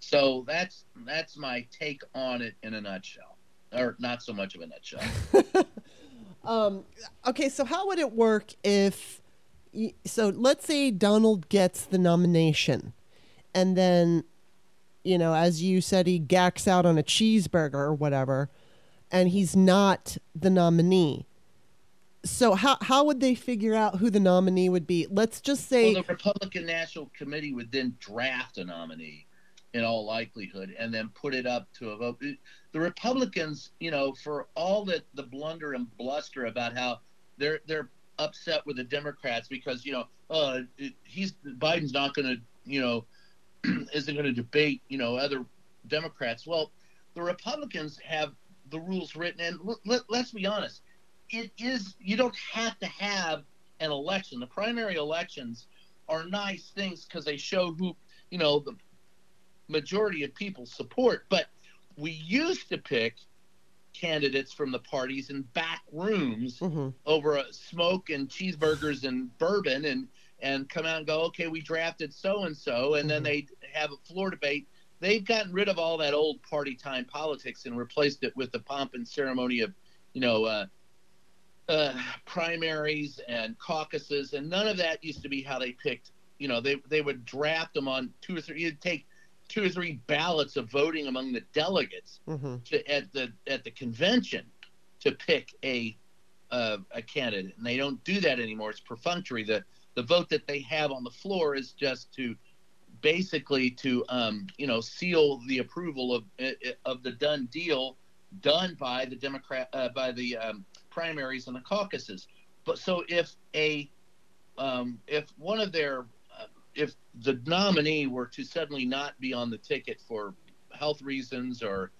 So that's that's my take on it in a nutshell, or not so much of a nutshell. um, okay, so how would it work if so let's say Donald gets the nomination, and then, you know, as you said, he gacks out on a cheeseburger or whatever, and he's not the nominee. So how how would they figure out who the nominee would be? Let's just say well, the Republican National Committee would then draft a nominee in all likelihood and then put it up to a vote. The Republicans, you know, for all that the blunder and bluster about how they're they're upset with the Democrats because you know uh, he's Biden's not going to you know isn't going to debate you know other Democrats. Well, the Republicans have the rules written, and let, let's be honest, it is you don't have to have an election. The primary elections are nice things because they show who you know the majority of people support, but we used to pick candidates from the parties in back rooms mm-hmm. over a smoke and cheeseburgers and bourbon and and come out and go okay we drafted so and so and then mm-hmm. they have a floor debate they've gotten rid of all that old party time politics and replaced it with the pomp and ceremony of you know uh, uh, primaries and caucuses and none of that used to be how they picked you know they they would draft them on two or three you'd take two or three ballots of voting among the delegates mm-hmm. to, at the at the convention to pick a uh, a candidate, and they don't do that anymore. It's perfunctory. the The vote that they have on the floor is just to basically to um, you know seal the approval of of the done deal done by the Democrat uh, by the um, primaries and the caucuses. But so if a um, if one of their uh, if the nominee were to suddenly not be on the ticket for health reasons or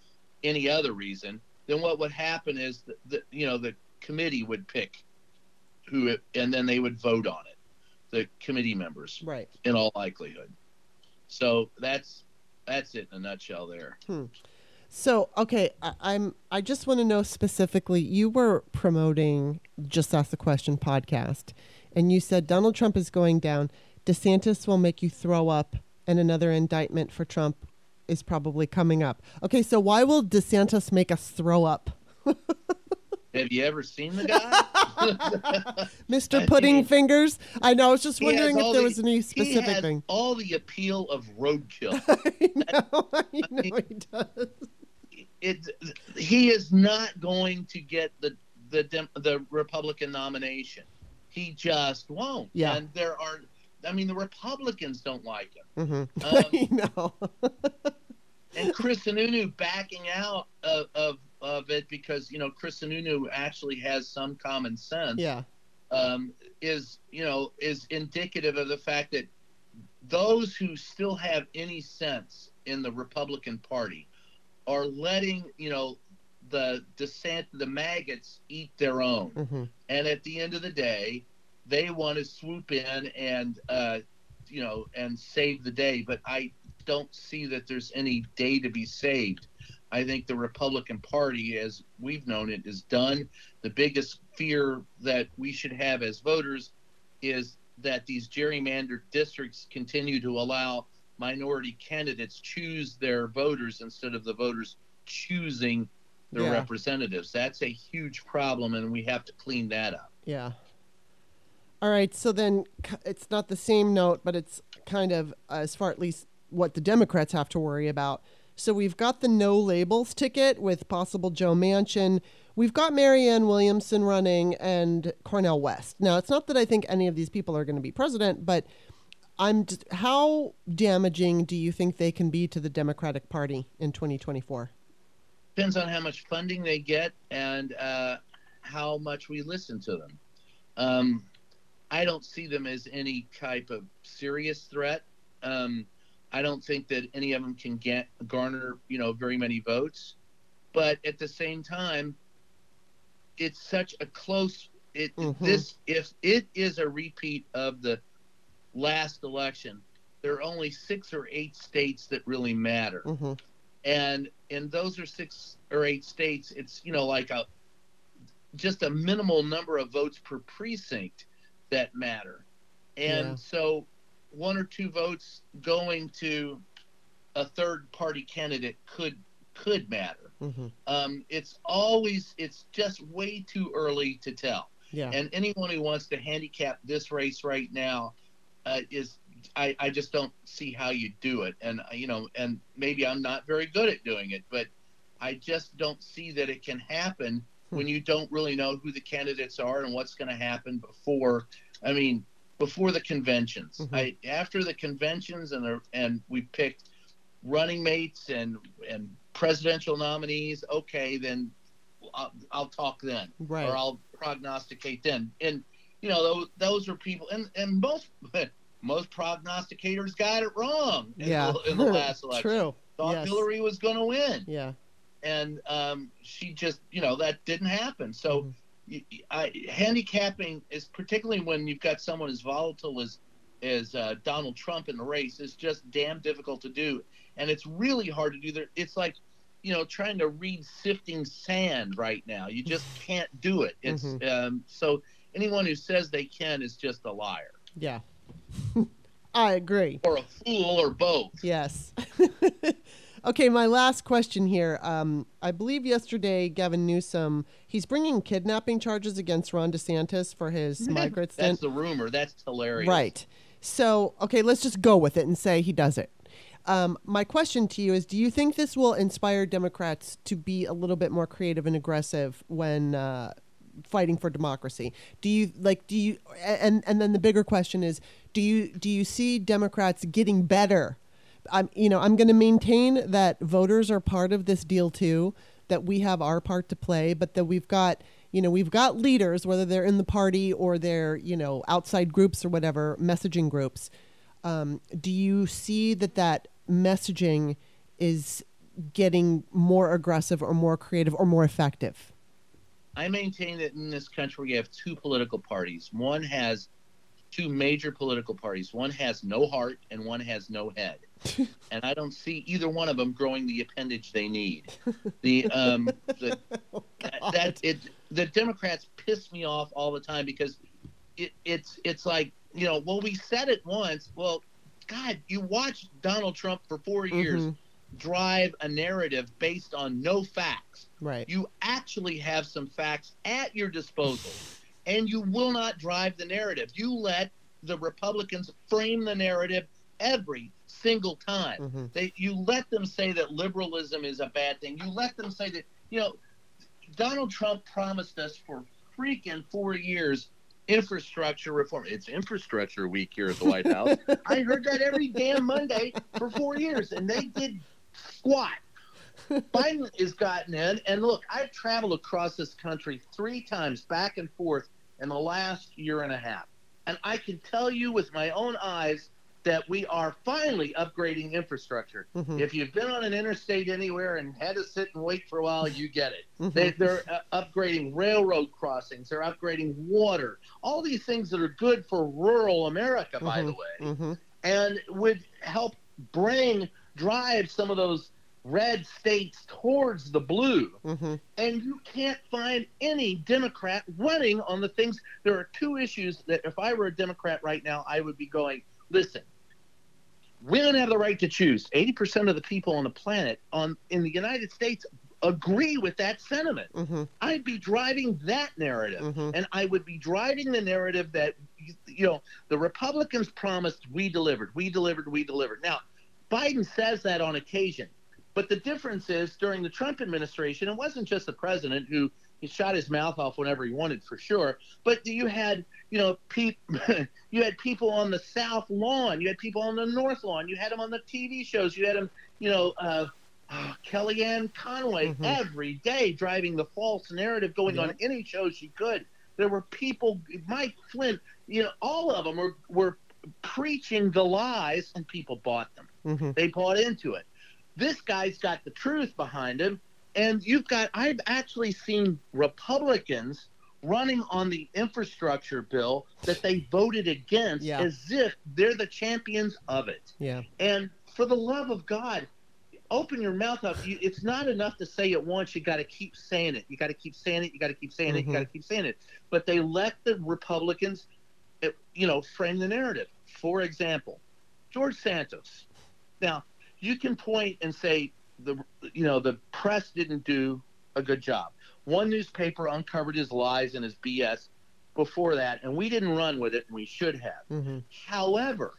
any other reason, then what would happen is that, that you know the committee would pick who it, and then they would vote on it, the committee members, right? In all likelihood. So that's that's it in a nutshell there. Hmm. So okay, I, am I just want to know specifically. You were promoting Just Ask the Question podcast, and you said Donald Trump is going down. DeSantis will make you throw up, and another indictment for Trump is probably coming up. Okay, so why will DeSantis make us throw up? Have you ever seen the guy? Mr. Pudding Fingers? I know. I was just wondering if there the, was any specific he has thing. All the appeal of roadkill. I know. I know he does. It, he is not going to get the the the Republican nomination. He just won't. Yeah. And there are, I mean, the Republicans don't like him. Mm-hmm. Um, I know. and Chris Sununu backing out of, of of it because you know Chris Sununu actually has some common sense. Yeah. Um, is you know is indicative of the fact that those who still have any sense in the Republican Party are letting you know the dissent the maggots eat their own, mm-hmm. and at the end of the day, they want to swoop in and uh, you know and save the day. But I don't see that there's any day to be saved. I think the Republican Party, as we've known it, is done. The biggest fear that we should have as voters is that these gerrymandered districts continue to allow minority candidates choose their voters instead of the voters choosing their yeah. representatives. That's a huge problem, and we have to clean that up. Yeah. All right. So then it's not the same note, but it's kind of, uh, as far at least what the Democrats have to worry about. So we've got the no labels ticket with possible Joe Manchin. We've got Marianne Williamson running and Cornel West. Now, it's not that I think any of these people are going to be president, but I'm just, how damaging do you think they can be to the Democratic Party in 2024? Depends on how much funding they get and uh, how much we listen to them. Um, I don't see them as any type of serious threat. Um, I don't think that any of them can get garner, you know, very many votes. But at the same time, it's such a close. It mm-hmm. this if it is a repeat of the last election, there are only six or eight states that really matter, mm-hmm. and in those are six or eight states, it's you know like a just a minimal number of votes per precinct that matter, and yeah. so one or two votes going to a third party candidate could could matter. Mm-hmm. Um, it's always it's just way too early to tell. Yeah. And anyone who wants to handicap this race right now uh, is I, I just don't see how you do it. And uh, you know, and maybe I'm not very good at doing it, but I just don't see that it can happen hmm. when you don't really know who the candidates are and what's going to happen before. I mean, before the conventions. Mm-hmm. I after the conventions and the, and we picked running mates and and presidential nominees. Okay, then I'll, I'll talk then, right. or I'll prognosticate then. And you know those those are people, and and most most prognosticators got it wrong. In yeah, the, in the last election, true. Thought yes. Hillary was going to win. Yeah, and um, she just you know that didn't happen. So. Mm-hmm I, handicapping is particularly when you've got someone as volatile as as uh, Donald Trump in the race is just damn difficult to do, and it's really hard to do. There, it's like you know trying to read sifting sand right now. You just can't do it. It's mm-hmm. um, so anyone who says they can is just a liar. Yeah, I agree. Or a fool, or both. Yes. Okay, my last question here. Um, I believe yesterday Gavin Newsom he's bringing kidnapping charges against Ron DeSantis for his migrant stint. That's the rumor. That's hilarious. Right. So, okay, let's just go with it and say he does it. Um, my question to you is: Do you think this will inspire Democrats to be a little bit more creative and aggressive when uh, fighting for democracy? Do you like? Do you? And and then the bigger question is: Do you do you see Democrats getting better? I'm you know I'm going to maintain that voters are part of this deal too. That we have our part to play, but that we've got you know we've got leaders whether they're in the party or they're you know outside groups or whatever messaging groups um, do you see that that messaging is getting more aggressive or more creative or more effective i maintain that in this country we have two political parties. One has two major political parties. One has no heart and one has no head. And I don't see either one of them growing the appendage they need. The um, the, oh, that it the Democrats piss me off all the time because it, it's it's like you know well we said it once. Well God you watched Donald Trump for 4 years. Mm-hmm. Drive a narrative based on no facts. Right. You actually have some facts at your disposal, and you will not drive the narrative. You let the Republicans frame the narrative every single time. Mm-hmm. They you let them say that liberalism is a bad thing. You let them say that you know Donald Trump promised us for freaking four years infrastructure reform. It's infrastructure week here at the White House. I heard that every damn Monday for four years, and they did squat. Biden has gotten in, and look, I've traveled across this country three times back and forth in the last year and a half. And I can tell you with my own eyes that we are finally upgrading infrastructure. Mm-hmm. If you've been on an interstate anywhere and had to sit and wait for a while, you get it. Mm-hmm. They, are uh, upgrading railroad crossings, they're upgrading water, all these things that are good for rural America, mm-hmm. by the way, mm-hmm. and would help bring, drive some of those red states towards the blue. Mm-hmm. And you can't find any Democrat running on the things. There are two issues that if I were a Democrat right now, I would be going, listen, women have the right to choose. 80% of the people on the planet on in the United States agree with that sentiment. Mm-hmm. I'd be driving that narrative. Mm-hmm. And I would be driving the narrative that, you know, the Republicans promised we delivered, we delivered, we delivered. Now, Biden says that on occasion. But the difference is during the Trump administration, it wasn't just the president who he shot his mouth off whenever he wanted for sure. But you had, you know, pe- you had people on the South lawn, you had people on the North lawn, you had them on the TV shows, you had them, you know, uh, oh, Kellyanne Conway mm-hmm. every day driving the false narrative, going on any show she could. There were people, Mike Flynn, you know, all of them were were preaching the lies, and people bought them. Mm-hmm. They bought into it. This guy's got the truth behind him and you've got, I've actually seen Republicans running on the infrastructure bill that they voted against yeah. as if they're the champions of it. Yeah. And for the love of God, open your mouth up. You, it's not enough to say it once. You got to keep saying it. You got to keep saying it. You got to keep saying mm-hmm. it. You got to keep saying it. But they let the Republicans, eh, you know, frame the narrative. For example, George Santos. Now, you can point and say the you know the press didn't do a good job. One newspaper uncovered his lies and his BS before that, and we didn't run with it, and we should have. Mm-hmm. However,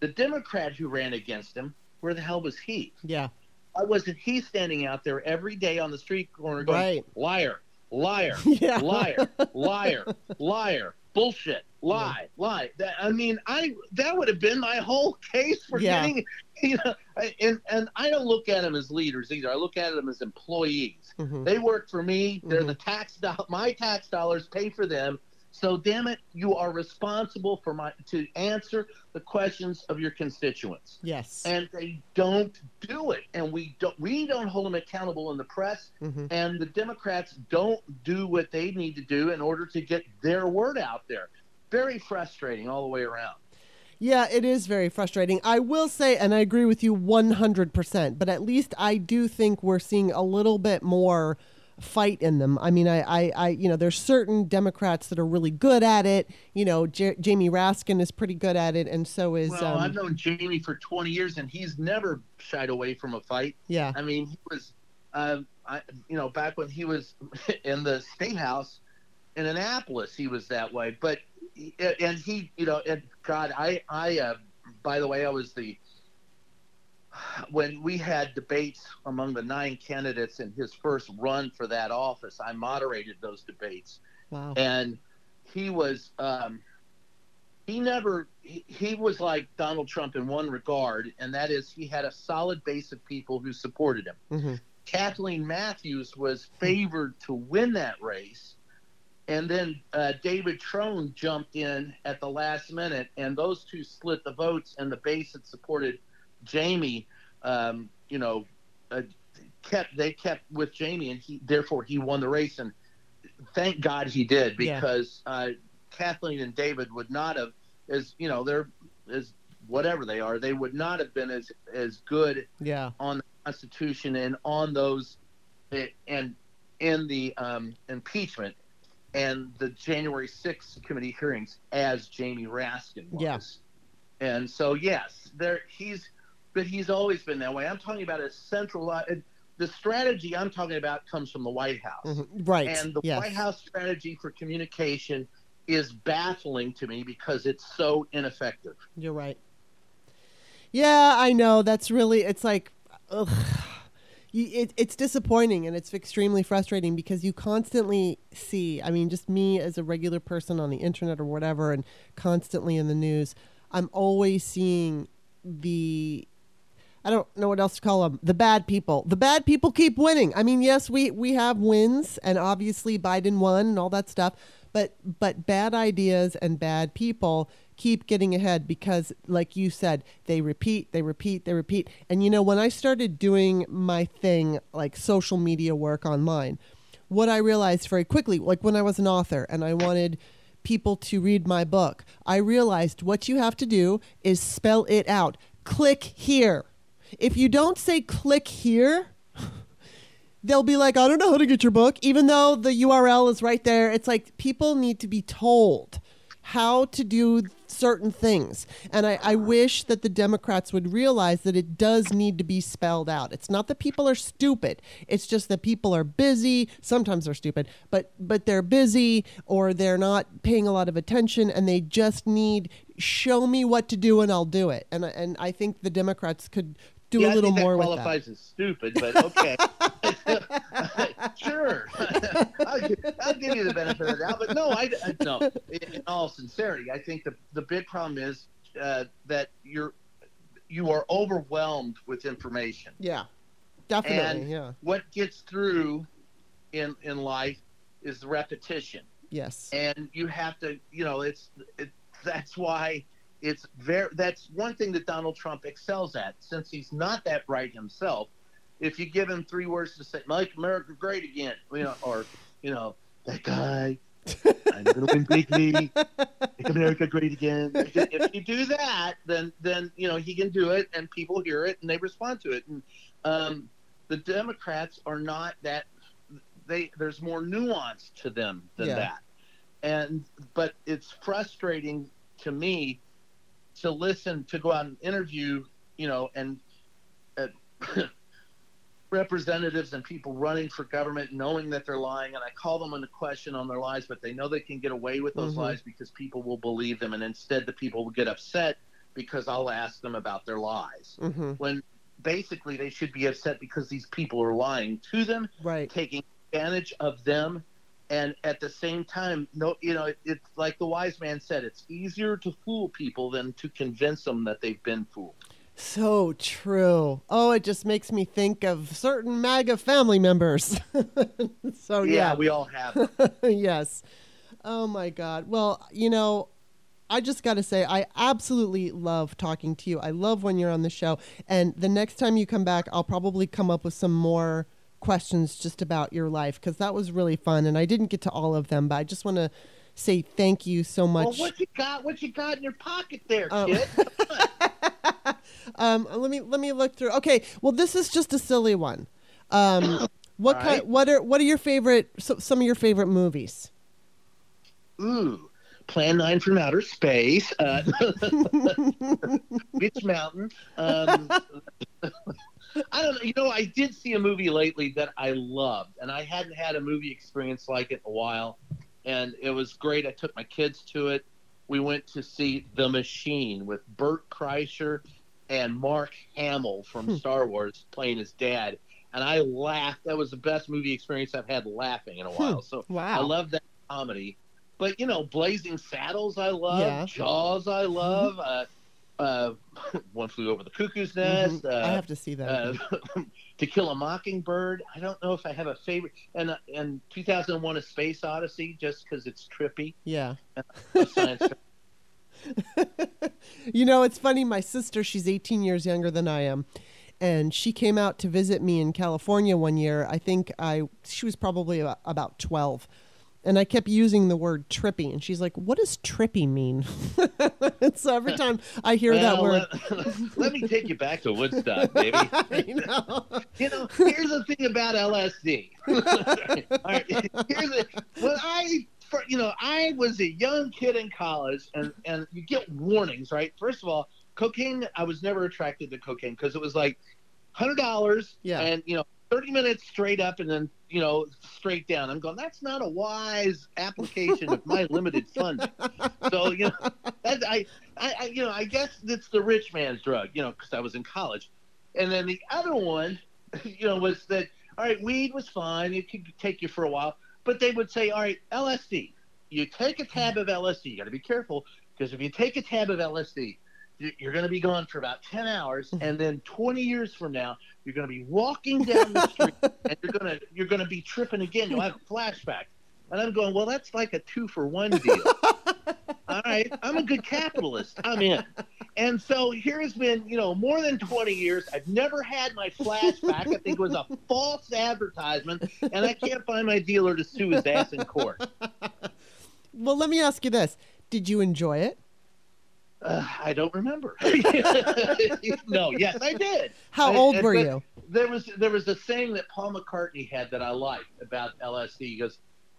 the Democrat who ran against him, where the hell was he? Yeah. Why wasn't he standing out there every day on the street corner going, right. liar, liar, yeah. liar, liar, liar, bullshit, lie, yeah. lie. That, I mean, I that would have been my whole case for yeah. getting, you know, and and I don't look at them as leaders either. I look at them as employees. Mm-hmm. They work for me. They're mm-hmm. the tax do- my tax dollars pay for them. So damn it, you are responsible for my to answer the questions of your constituents. Yes. And they don't do it, and we don't we don't hold them accountable in the press, mm-hmm. and the Democrats don't do what they need to do in order to get their word out there. Very frustrating all the way around. Yeah, it is very frustrating. I will say, and I agree with you 100%, but at least I do think we're seeing a little bit more fight in them. I mean, I, I, I, you know, there's certain Democrats that are really good at it. You know, J- Jamie Raskin is pretty good at it, and so is. Well, um, I've known Jamie for 20 years, and he's never shied away from a fight. Yeah. I mean, he was, uh, I, you know, back when he was in the state house in Annapolis, he was that way. But, and he, you know, and God, I, I, uh, by the way, I was the when we had debates among the nine candidates in his first run for that office, I moderated those debates. Wow. And he was, um, he never, he, he was like Donald Trump in one regard, and that is he had a solid base of people who supported him. Mm-hmm. Kathleen Matthews was favored to win that race. And then uh, David Trone jumped in at the last minute, and those two split the votes, and the base that supported Jamie, um, you know, uh, kept they kept with Jamie, and he therefore he won the race. And thank God he did Yeah. because uh, Kathleen and David would not have, as you know, they're as whatever they are, they would not have been as as good Yeah. on the Constitution and on those and in the um, impeachment and the January 6th committee hearings as Jamie Raskin was. Yeah. And so yes, there he's but he's always been that way. I'm talking about a central the strategy I'm talking about comes from the White House. Mhm. Right. And the yes. White House strategy for communication is baffling to me because it's so ineffective. You're right. Yeah, I know. That's really, it's like, ugh. It, it's disappointing and it's extremely frustrating because you constantly see, I mean, just me as a regular person on the internet or whatever, and constantly in the news, I'm always seeing the. I don't know what else to call them. The bad people. The bad people keep winning. I mean, yes, we we have wins, and obviously Biden won and all that stuff. But but bad ideas and bad people keep getting ahead because, like you said, they repeat, they repeat, they repeat. And you know, when I started doing my thing, like social media work online, what I realized very quickly, like when I was an author and I wanted people to read my book, I realized what you have to do is spell it out. Click here. If you don't say click here, they'll be like, I don't know how to get your book, even though the URL is right there. It's like people need to be told how to do certain things. And I, I wish that the Democrats would realize that it does need to be spelled out. It's not that people are stupid. It's just that people are busy. Sometimes they're stupid, but but they're busy or they're not paying a lot of attention and they just need show me what to do and I'll do it. And and I think the Democrats could do yeah, a little more that with that. qualifies as stupid, but okay. sure. I'll, give, I'll give you the benefit of the doubt, but no, I, I no. In all sincerity, I think the the big problem is uh, that you're you are overwhelmed with information. Yeah. Definitely. And- yeah. What gets through in in life is repetition. Yes. and you have to you know it's it, that's why it's very that's one thing that donald trump excels at. Since he's not that bright himself if you give him three words to say make america great again you know or you know that guy i'm gonna win bigly make america great again. If you do that then then you know he can do it and people hear it and they respond to it. And um, the democrats are not that they there's more nuance to them than Yeah. that. And but it's frustrating to me to listen to go out and interview you know and uh, representatives and people running for government knowing that they're lying and i call them into question on their lies but they know they can get away with those Mhm. lies because people will believe them and instead the people will get upset because i'll ask them about their lies hmm when basically they should be upset because these people are lying to them Right. taking advantage of them and at the same time no you know it's like the wise man said it's easier to fool people than to convince them that they've been fooled So true. Oh, it just makes me think of certain MAGA family members. so yeah, yeah, we all have yes. Oh my God. Well, you know, I just got to say, I absolutely love talking to you. I love when you're on the show. And the next time you come back, I'll probably come up with some more questions just about your life because that was really fun. And I didn't get to all of them, but I just want to say thank you so well much. what you got what you got in your pocket there Um, kid um, let me let me look through. Okay, well, this is just a silly one. Um, what All kind? right. What are what are your favorite? So, some of your favorite movies? ooh plan 9 from outer space uh, Witch mountain um, i don't know you know i did see a movie lately that i loved and i hadn't had a movie experience like it in a while and it was great i took my kids to it we went to see the machine with bert kreischer and Mark Hamill from Hmm. Star Wars playing his dad. And I laughed. That was the best movie experience I've had laughing in a while. So Wow. I love that comedy. But you know, Blazing Saddles, I love. Yeah. Jaws, I love. Uh, uh, One Flew Over the Cuckoo's Nest. Mhm. Uh, I have to see that. uh, to Kill a Mockingbird. I don't know if I have a favorite. And uh, and 2001: A Space Odyssey, just because it's trippy. yeah. You know, it's funny. My sister, she's 18 years younger than I am, and she came out to visit me in California one year. I think I she was probably about, about 12, and I kept using the word trippy, and she's like, "What does trippy mean?" so every time I hear that word, Let, let me take you back to Woodstock, baby. Know. You know, here's the thing about LSD. All right, here's when I, for, you know, I was a young kid in college, and and you get warnings, right? First of all, cocaine. I was never attracted to cocaine because it was like hundred dollars, Yeah. and you know, thirty minutes straight up, and then you know, straight down. I'm going. That's not a wise application of my limited funding. So you know, that, I, I, you know, I guess it's the rich man's drug, you know, because I was in college. And then the other one, you know, was that all right, weed was fine, it could take you for a while, but they would say, all right, LSD, you take a tab of LSD, you got to be careful because if you take a tab of LSD, you're going to be gone for about 10 hours and then 20 years from now you're going to be walking down the street and you're going to you're going to be tripping again. You'll have a flashback. And i'm going well that's like a two for one deal. All right i'm a good capitalist. I'm in. And so here has been you know more than 20 years. I've never had my flashback. I think it was a false advertisement and i can't find my dealer to sue his ass in court. Well, let me ask you this: Did you enjoy it? Uh, i don't remember no yes i did How I- old I- were you? There was there was a saying that Paul McCartney had that I liked about LSD. He goes,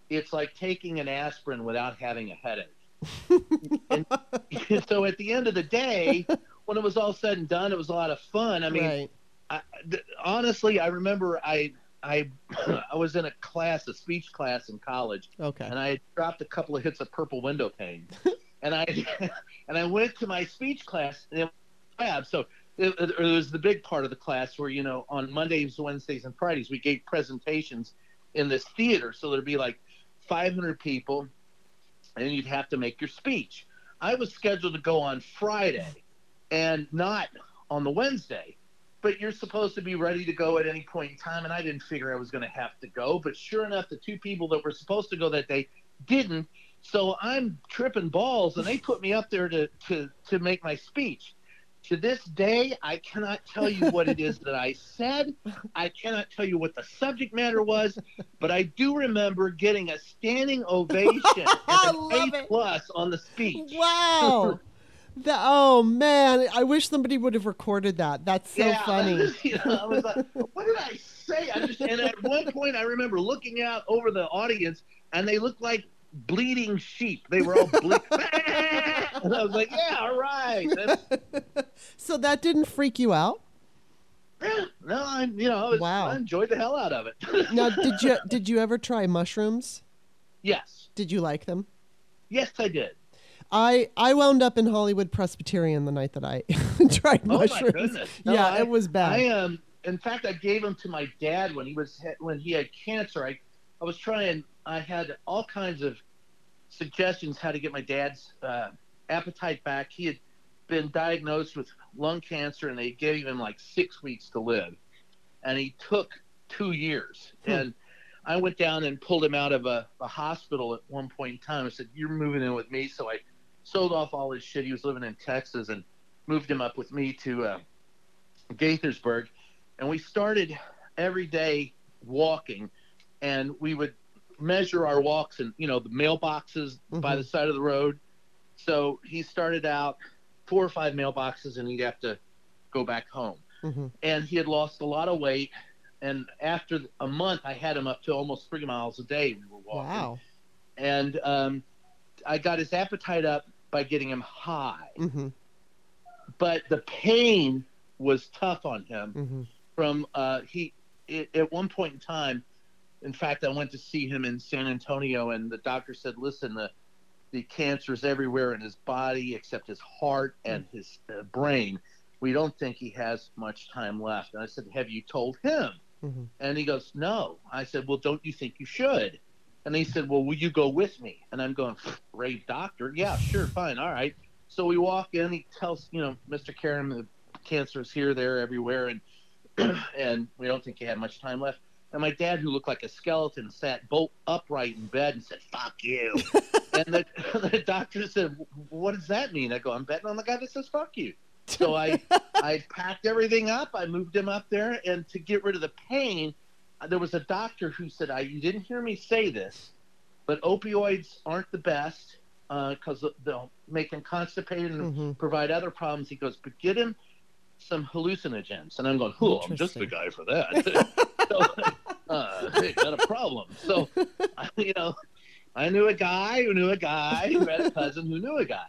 "It's like taking an aspirin without having a headache." and, so at the end of the day, when it was all said and done, it was a lot of fun. I mean, right. I, th- honestly, I remember I I I was in a class, a speech class in college, Okay. and I had dropped a couple of hits of Purple Window Pane, and I and I went to my speech class. So it, it was the big part of the class where you know on Mondays, Wednesdays, and Fridays we gave presentations in this theater. So there'd be like 500 people, and you'd have to make your speech. I was scheduled to go on Friday, and not on the Wednesday. But you're supposed to be ready to go at any point in time, and I didn't figure I was going to have to go. But sure enough, the two people that were supposed to go that day didn't. So I'm tripping balls, and they put me up there to to to make my speech. To this day, I cannot tell you what it is that I said. I cannot tell you what the subject matter was, but I do remember getting a standing ovation and an A plus on the speech. Wow. The, oh man, I wish somebody would have recorded that. That's so yeah, funny. you know, I was like, what did I say? I just and at one point I remember looking out over the audience and they looked like bleeding sheep. They were all ble- and I was like, yeah, all right. So that didn't freak you out? yeah, no, I'm you know, I was, Wow. I enjoyed the hell out of it. Now, did you did you ever try mushrooms? yes, Did you like them? yes, I did. I I wound up in Hollywood Presbyterian the night that I tried Oh mushrooms. my goodness! No, yeah, I- it was bad. I um, in fact, I gave them to my dad when he was when he had cancer. I, I was trying. I had all kinds of suggestions how to get my dad's uh, appetite back. He had been diagnosed with lung cancer, and they gave him like six weeks to live, and he took two years. Hmm. And I went down and pulled him out of a, a hospital at one point in time. I said, "You're moving in with me." So I sold off all his shit. He was living in Texas and moved him up with me to uh, Gaithersburg, and we started every day walking, and we would measure our walks and you know the mailboxes by Mhm. the side of the road. So he started out four or five mailboxes, and he'd have to go back home. Mhm. And he had lost a lot of weight, and after a month, I had him up to almost three miles a day. We were walking Wow. and um, I got his appetite up by getting him high. hmm But the pain was tough on him. hmm From uh, he, it, at one point in time, in fact, I went to see him in San Antonio, and the doctor said, "Listen, the the cancer's everywhere in his body except his heart and his uh, brain. we don't think he has much time left. And I said, Have you told him? Mm-hmm. And he goes, No. I said, Well, don't you think you should? And he said, Well, will you go with me? And I'm going, Brave doctor. Yeah, sure, fine. All right. So we walk in. He tells, you know, Mr. Karem, the cancer is here, there, everywhere. And and we don't think he had much time left. And my dad, who looked like a skeleton, sat bolt upright in bed and said, "Fuck you." and the, the doctor said, "What does that mean?" I go, "I'm betting on the guy that says fuck you." So I I packed everything up. I moved him up there, and to get rid of the pain, there was a doctor who said, "I you didn't hear me say this, but opioids aren't the best because uh, they'll make him constipated and mm-hmm. provide other problems." He goes, "But get him." Some hallucinogens, and I'm going. "Cool, I'm just the guy for that." so, uh, hey, got a problem. So, you know, I knew a guy who knew a guy who had a cousin who knew a guy,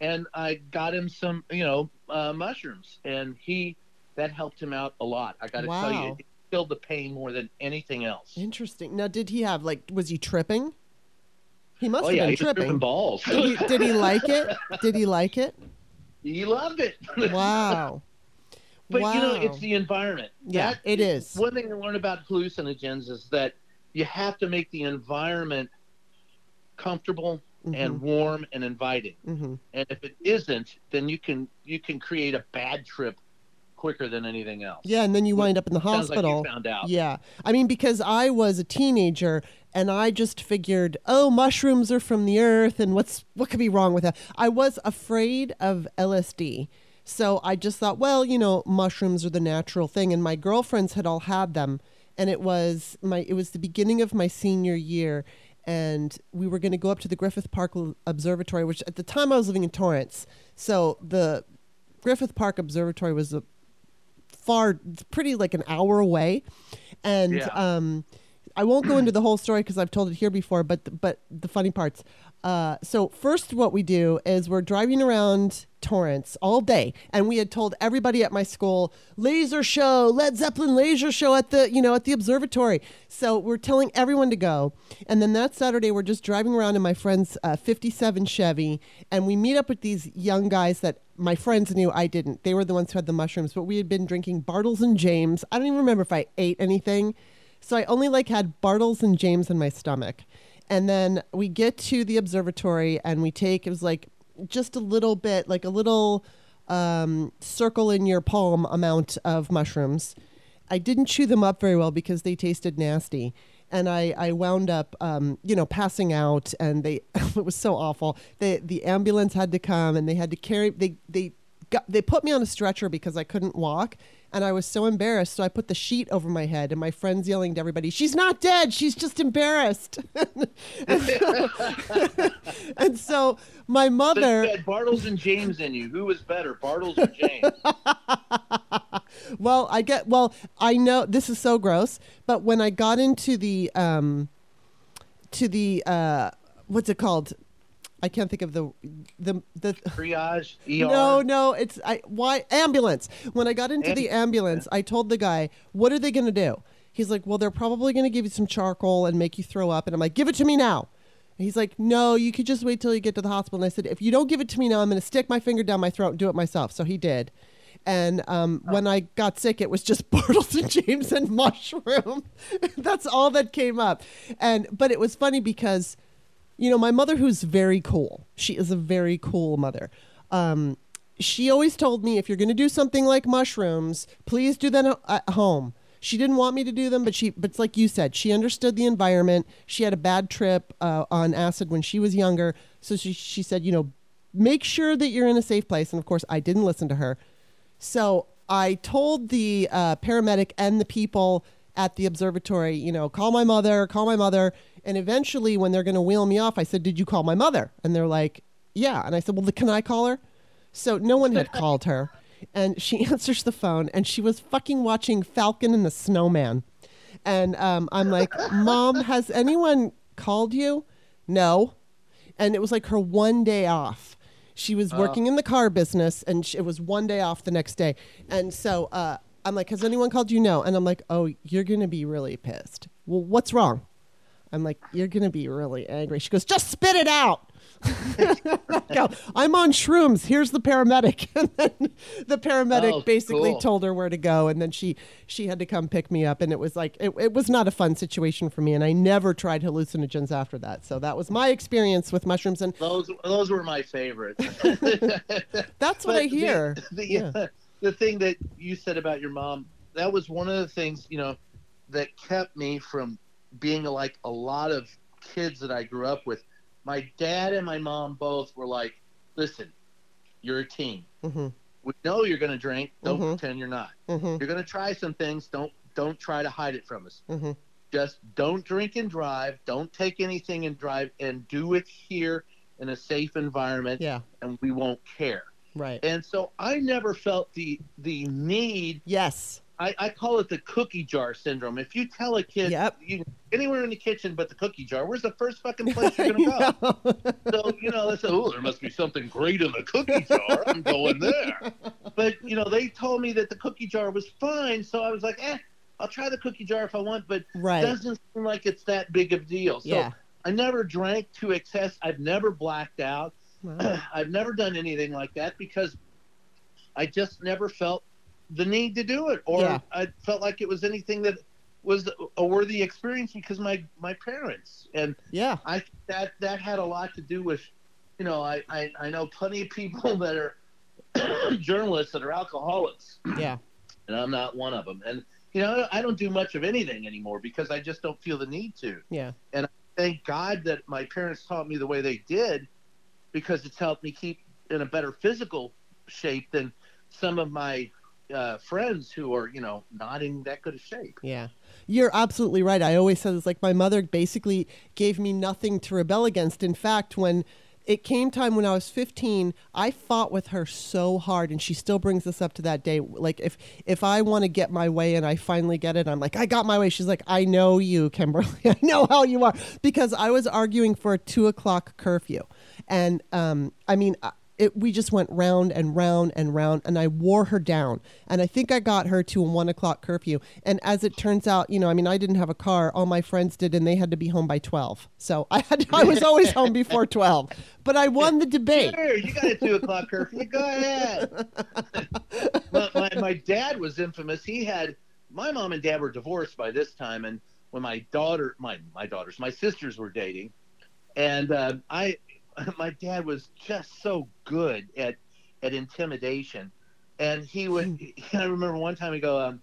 and I got him some, you know, uh, mushrooms, and he that helped him out a lot. I got to wow. tell you, it killed the pain more than anything else. Interesting. Now, did he have like? Was he tripping? He must oh, have yeah, been tripping. balls. Did he, did he like it? Did he like it? He loved it. Wow. But wow. you know, it's the environment. Yeah, that, it is. One thing to learn about hallucinogens is that you have to make the environment comfortable mm-hmm. and warm and inviting. Mm-hmm. And if it isn't, then you can you can create a bad trip quicker than anything else. Yeah, and then you wind up in the hospital. Like found out. Yeah, I mean because I was a teenager and I just figured, oh, mushrooms are from the earth, and what's what could be wrong with that? I was afraid of LSD so I just thought, well, you know, mushrooms are the natural thing. And my girlfriends had all had them. And it was my it was the beginning of my senior year. And we were going to go up to the Griffith Park Observatory, which at the time I was living in Torrance. So the Griffith Park Observatory was a far, pretty like an hour away. And yeah. um, I won't go into the whole story because I've told it here before, but but the funny parts. Uh, so first, what we do is we're driving around Torrance all day, and we had told everybody at my school laser show, Led Zeppelin laser show at the you know at the observatory. So we're telling everyone to go, and then that Saturday we're just driving around in my friend's uh, '57 Chevy, and we meet up with these young guys that my friends knew I didn't. They were the ones who had the mushrooms, but we had been drinking Bartles and James. I don't even remember if I ate anything, so I only like had Bartles and James in my stomach. And then we get to the observatory and we take, it was like just a little bit, like a little um, circle in your palm amount of mushrooms. I didn't chew them up very well because they tasted nasty. And I, I wound up, um, you know, passing out, and they it was so awful. They, the ambulance had to come, and they had to carry they they got, they put me on a stretcher because I couldn't walk, and I was so embarrassed. So I put the sheet over my head, and my friends yelling to everybody, "She's not dead. She's just embarrassed." and, so, and, so, my mother had Bartles and James in you. Who was better, Bartles or James? well, I get. Well, I know this is so gross, but when I got into the um, to the uh, what's it called? I can't think of the the the triage. ER. No, no, it's I why ambulance. When I got into the ambulance, I told the guy, "What are they going to do?" He's like, "Well, they're probably going to give you some charcoal and make you throw up." And I'm like, "Give it to me now." And he's like, "No, you could just wait till you get to the hospital." And I said, "If you don't give it to me now, I'm going to stick my finger down my throat and do it myself." So he did. And um, oh. when I got sick, it was just Bartles and James and mushroom. That's all that came up. And but it was funny because you know, my mother, who's very cool, she is a very cool mother. Um, she always told me if you're going to do something like mushrooms, please do that at home. She didn't want me to do them, but she, but it's like you said, she understood the environment. She had a bad trip uh, on acid when she was younger, so she she said, you know, make sure that you're in a safe place. And of course, I didn't listen to her, so I told the uh, paramedic and the people at the observatory, you know, call my mother, call my mother. And eventually, when they're going to wheel me off, I said, Did you call my mother? And they're like, Yeah. And I said, Well, can I call her? So no one had called her. And she answers the phone and she was fucking watching Falcon and the Snowman. And um, I'm like, Mom, has anyone called you? No. And it was like her one day off. She was uh. working in the car business and it was one day off the next day. And so uh, I'm like, has anyone called you? No. And I'm like, oh, you're going to be really pissed. Well, what's wrong? I'm like, you're going to be really angry. She goes, just spit it out. Go, I'm on shrooms. Here's the paramedic. And then the paramedic Oh, basically cool. told her where to go. And then she, she had to come pick me up. And it was like, it, it was not a fun situation for me. And I never tried hallucinogens after that. So that was my experience with mushrooms. And Those those were my favorites. that's what But I hear. The, the, Yeah. the thing that you said about your mom, that was one of the things, you know, that kept me from being like a lot of kids that I grew up with. My dad and my mom both were like, listen, you're a teen. hmm We know you're going to drink. Don't Mhm. pretend you're not. hmm You're going to try some things. Don't don't try to hide it from us. hmm Just don't drink and drive. Don't take anything and drive, and do it here in a safe environment, Yeah. and we won't care. Right. And so I never felt the the need. Yes. I, I call it the cookie jar syndrome. If you tell a kid Yep. you anywhere in the kitchen but the cookie jar, where's the first fucking place you're gonna go? so you know, they say, "Oh, there must be something great in the cookie jar. I'm going there." But you know, they told me that the cookie jar was fine, so I was like, "Eh, I'll try the cookie jar if I want." But it doesn't seem like it's that big of a deal. So yeah. I never drank to excess. I've never blacked out. Wow. I've never done anything like that because I just never felt the need to do it, or Yeah. I felt like it was anything that was a worthy experience because my my parents and Yeah. I that that had a lot to do with, you know, I I, I know plenty of people that are journalists that are alcoholics, Yeah. and I'm not one of them. And you know, I don't do much of anything anymore because I just don't feel the need to Yeah. And I thank God that my parents taught me the way they did because it's helped me keep in a better physical shape than some of my uh, friends who are, you know, not in that good a shape. Yeah. You're absolutely right. I always said it's like my mother basically gave me nothing to rebel against. In fact, when it came time when I was 15, I fought with her so hard and she still brings this up to that day. Like if if I want to get my way and I finally get it, I'm like, I got my way. She's like, I know you, Kimberly. I know how you are. Because I was arguing for a two o'clock curfew. And um, I mean I- it, we just went round and round and round, and I wore her down. And I think I got her to a one o'clock curfew. And as it turns out, you know, I mean, I didn't have a car. All my friends did, and they had to be home by twelve. So I had, I was always home before twelve. But I won the debate. Sure, you got a two o'clock curfew. Go ahead. my, my, my dad was infamous. He had my mom and dad were divorced by this time, and when my daughter, my my daughters, my sisters were dating, and uh, I, my dad was just so good at at intimidation, and he would. I remember one time he go, um,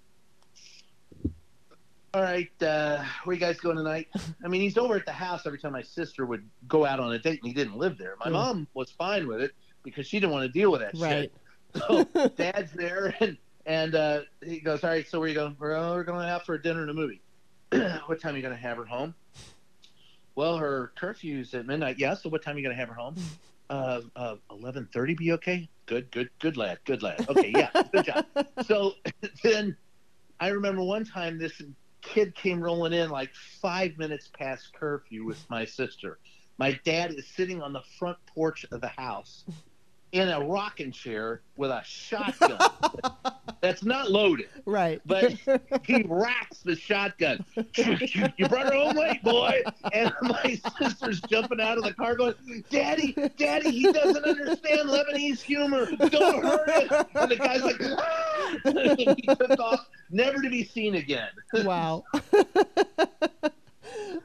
"All right, uh, where you guys going tonight?" I mean, he's over at the house every time my sister would go out on a date, and he didn't live there. My Mm. mom was fine with it because she didn't want to deal with that Right. shit. So dad's there, and and uh, he goes, "All right, so where you going? We're, oh, we're going out for a dinner and a movie. what time are you going to have her home?" Well, her curfew's at midnight. Yeah. So what time are you going to have her home? Uh, uh, eleven thirty. Be okay. Good, good, good lad. Good lad. Okay, yeah, good job. So then, I remember one time this kid came rolling in like five minutes past curfew with my sister. My dad is sitting on the front porch of the house in a rocking chair with a shotgun that's not loaded, Right. but he racks the shotgun. you, brought her home late, boy. And my sister's jumping out of the car going, Daddy, Daddy, he doesn't understand Lebanese humor. Don't hurt him. And the guy's like, ah! he took off, never to be seen again. wow.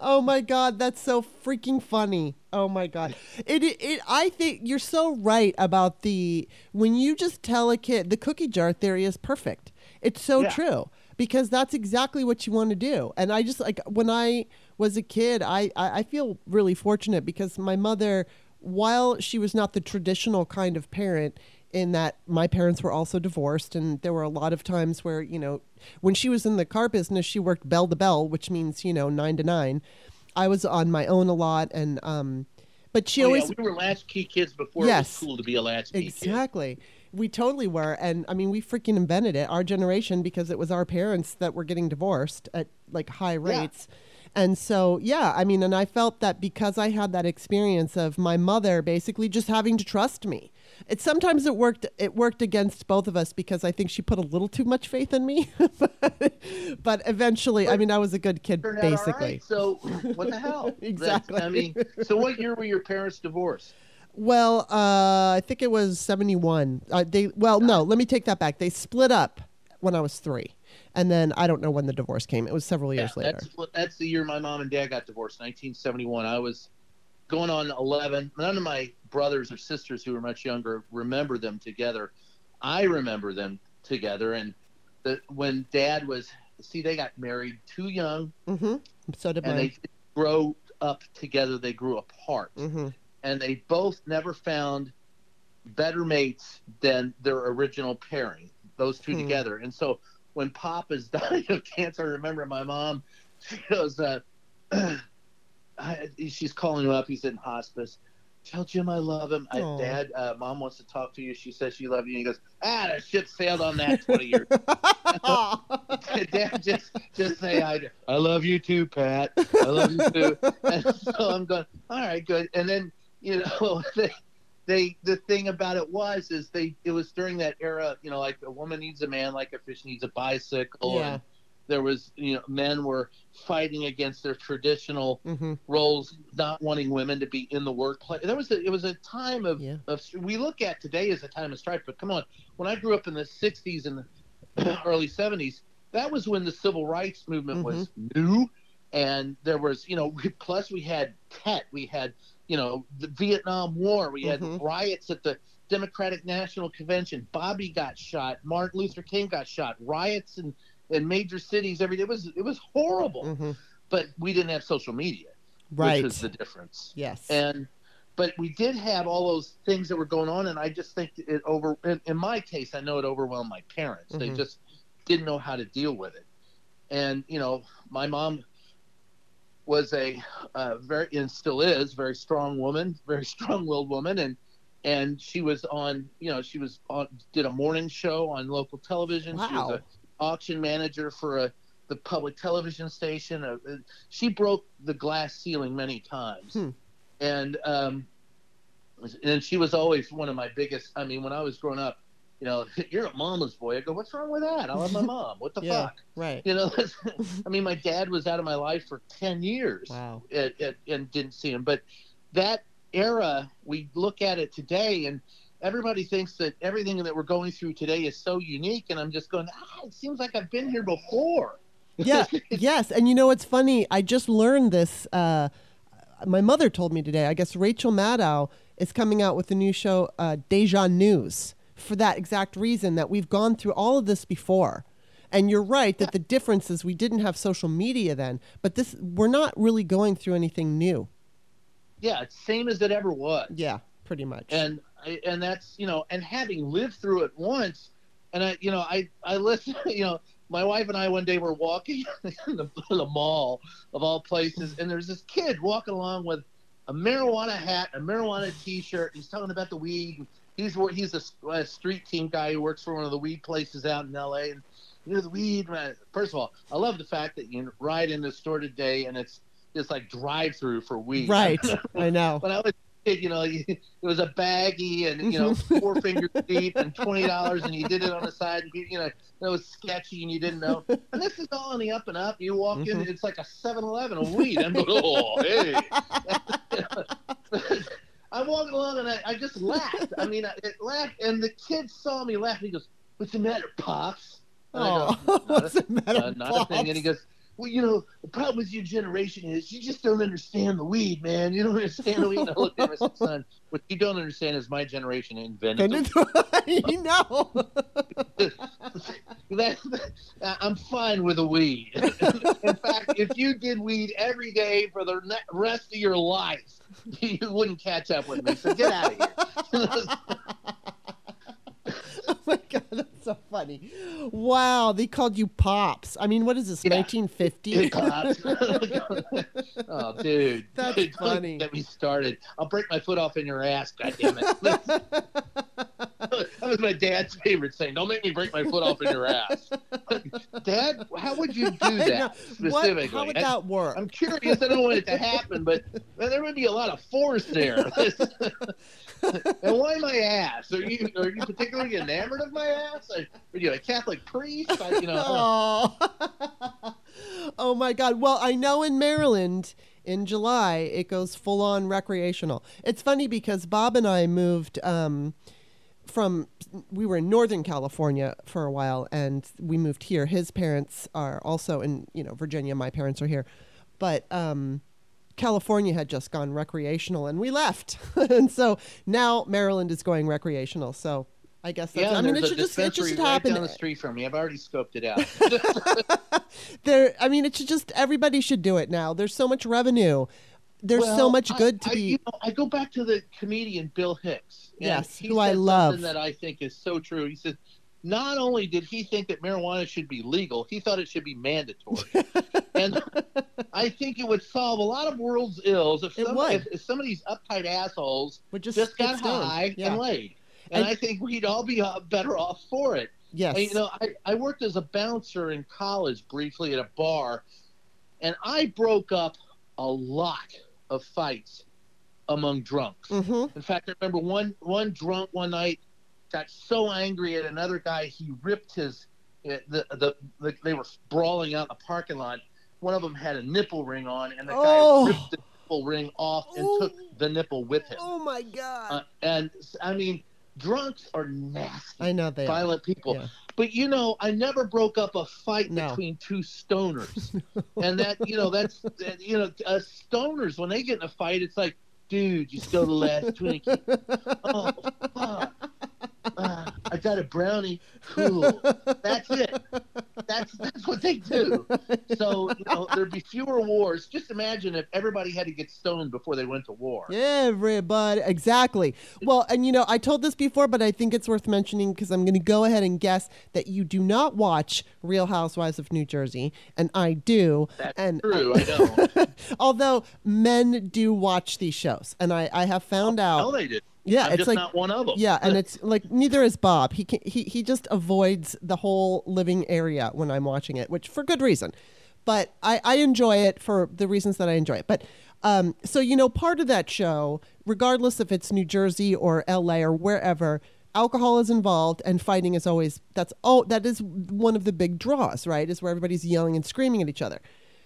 Oh my god, that's so freaking funny. Oh my god. It, it it I think you're so right about the when you just tell a kid the cookie jar theory is perfect. It's so Yeah. true because that's exactly what you want to do. And I just like when I was a kid, I I, I feel really fortunate because my mother while she was not the traditional kind of parent in that my parents were also divorced and there were a lot of times where you know when she was in the car business she worked bell to bell which means you know 9 to 9 i was on my own a lot and um but she Oh, always yeah, we were latchkey kids before Yes. it was cool to be a latchkey kid. Exactly. We totally were. And I mean, we freaking invented it, our generation, because it was our parents that were getting divorced at like high rates. And so, yeah, I mean, and I felt that because I had that experience of my mother basically just having to trust me. It sometimes it worked it worked against both of us because I think she put a little too much faith in me. but, but eventually, I mean, I was a good kid Turned out all basically. right, So what the hell? Exactly. That's- I mean, so what year were your parents divorced? Well, uh, I think it was 71. Uh, they well, no, let me take that back. They split up when I was 3. And then I don't know when the divorce came. It was several years Yeah, later. That's that's the year my mom and dad got divorced, 1971. I was going on 11. None of my brothers or sisters who were much younger remember them together. I remember them together, and the, when dad was see, they got married too young, Mhm. So did and mine. they grow up together. They grew apart, Mhm. and they both never found better mates than their original pairing. Those two Hmm. together, and so when Pop is dying of cancer, I remember my mom. She goes, uh, I, she's calling him up. He's in hospice. Tell Jim I love him. I, Dad, uh, Mom wants to talk to you. She says she loves you. And he goes, Ah, that ship sailed on that twenty years. Dad, just just say I, I love you too, Pat. I love you too. And so I'm going, all right, good. And then you know they they the thing about it was is they it was during that era, you know, like a woman needs a man, like a fish needs a bicycle. Yeah. And there was you know men were fighting against their traditional Mhm. roles, not wanting women to be in the workplace. There was a, it was a time of, Yeah. of we look at today as a time of strife, but come on, when I grew up in the '60s and the early '70s, that was when the civil rights movement was new, and there was you know plus we had Tet, we had you know the Vietnam War, we had Mhm. riots at the Democratic National Convention. Bobby got shot. Martin Luther King got shot. Riots in, in major cities. Every it was it was horrible Mhm. but we didn't have social media, Right. which is the difference. yes. And but we did have all those things that were going on, and I just think it over. In, in my case, I know it overwhelmed my parents. They Mhm. just didn't know how to deal with it. And you know, my mom was a uh, very and still is very strong woman, very strong-willed woman, and and she was on. You know, she was on did a morning show on local television. She was Wow. a auction manager for a the public television station. Uh, uh, she broke the glass ceiling many times, Hmm. and um, and she was always one of my biggest. I mean, when I was growing up, you know, you're a mama's boy. I go, what's wrong with that? I love my mom. What the Yeah. fuck? right. You know, I mean, my dad was out of my life for ten years Wow. and, and- and didn't see him. But that era, we look at it today, and everybody thinks that everything that we're going through today is so unique. And I'm just going, ah, it seems like I've been here before. yeah yes and you know what's funny i just learned this uh, my mother told me today i guess rachel maddow is coming out with a new show uh, deja news for that exact reason that we've gone through all of this before and you're right that the difference is we didn't have social media then but this we're not really going through anything new Yeah, it's same as it ever was. yeah pretty much and I- and that's you know and having lived through it once and i you know i i listen you know my wife and i one day were walking in the, the mall of all places and there's this kid walking along with a marijuana hat a marijuana t-shirt he's talking about the weed he's wor- he's a, a street team guy who works for one of the weed places out in la and you know the weed first of all i love the fact that you ride in the store today and it's it's like drive through for weed. Right. I know. When I was you know, it was a baggie and you know four fingers deep and twenty dollars, and you did it on the side, and you know it was sketchy, and you didn't know. And this is all on the up and up. You walk in, Mhm. it's like a 7-Eleven of weed. I'm going, oh hey. I'm walking along and I, I just laughed. I mean, I it laughed, and the kid saw me laugh. And he goes, "What's the matter, pops?" And I go, oh what's the matter uh, not a thing. And he goes, Well, you know, the problem with your generation is you just don't understand the weed, man. You don't understand the weed. And I looked at said, Son, what you don't understand is my generation invented And the you know that, that- I'm fine with the weed. In fact, if you did weed every day for the rest of your life, you wouldn't catch up with me. So get out of here. Oh my god, so funny. Wow, they called you pops. I mean, what is this, Yeah. 1950? Cops. oh, dude. That's Dude, funny. Get me started. I'll break my foot off in your ass. God damn it. That was my dad's favorite saying. Don't make me break my foot off in your ass. Dad, how would you do that specifically? What, how would that work? I'm curious. I don't want it to happen, but man, there would be a lot of force there. and why my ass? Are you are you particularly enamored of my ass? Are you a Catholic priest? I, you know. Oh. oh my God! Well, I know in Maryland in July it goes full on recreational. It's funny because Bob and I moved. Um, from we were in Northern California for a while, and we moved here. His parents are also in you know Virginia. My parents are here, but um, California had just gone recreational, and we left, and so now Maryland is going recreational. So I guess that's, yeah, I mean it should just it should right happen. down the street from me. I've already scoped it out. there, I mean it should just everybody should do it now. There's so much revenue. There's so Well, much I- good to I, be. You know, I go back to the comedian Bill Hicks. Yes, he who I love. Something that I think is so true. He said, not only did he think that marijuana should be legal, he thought it should be mandatory. and I think it would solve a lot of world's ills if some, if, if some of these uptight assholes Would just, just got high Yeah. and laid. And, And- I think we'd all be uh, better off for it. Yes. And, you know, I, I worked as a bouncer in college briefly at a bar, and I broke up a lot of fights among drunks. mm-hmm. In fact, I remember one one drunk one night got so angry at another guy he ripped his uh, the, the the they were brawling out in the parking lot. One of them had a nipple ring on, and the Oh. guy ripped the nipple ring off and took the nipple with him. Oh my God. Uh, and I mean, drunks are nasty, I know they are. violent people. Yeah. But you know, I never broke up a fight No. between two stoners, and that you know that's that, you know uh, stoners when they get in a fight, it's like, dude, you stole the last Twinkie. oh, fuck. Ah, I got a brownie. Cool. That's it. That's that's what they do. So you know, there'd be fewer wars. Just imagine if everybody had to get stoned before they went to war. Everybody, exactly. Well, and you know, I told this before, but I think it's worth mentioning because I'm going to go ahead and guess that you do not watch Real Housewives of New Jersey, and I do. That's and true. I know. although men do watch these shows, and I, I have found No, out. they did. Yeah, I'm it's like not one of them. yeah, and it's like neither is Bob. He can, he he just avoids the whole living area when I'm watching it, which for good reason. But I, I enjoy it for the reasons that I enjoy it. But um, so you know, part of that show, regardless if it's New Jersey or L.A. or wherever, alcohol is involved, and fighting is always that's oh that is one of the big draws, right? Is where everybody's yelling and screaming at each other.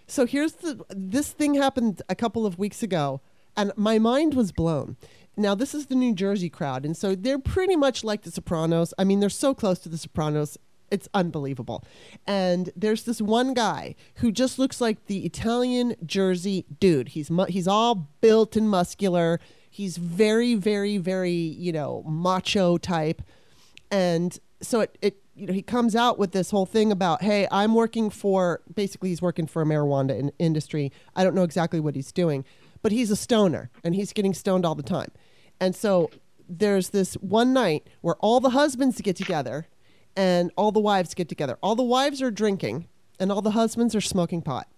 So here's the this thing happened a couple of weeks ago, and my mind was blown. Now this is the New Jersey crowd, and so they're pretty much like the Sopranos. I mean, they're so close to the Sopranos. It's unbelievable. And there's this one guy who just looks like the Italian Jersey dude. He's mu- he's all built and muscular. He's very, very, very, you know, macho type and so it, it you know he comes out with this whole thing about hey i'm working for basically he's working for a marijuana in, industry i don't know exactly what he's doing but he's a stoner and he's getting stoned all the time and so there's this one night where all the husbands get together and all the wives get together all the wives are drinking and all the husbands are smoking pot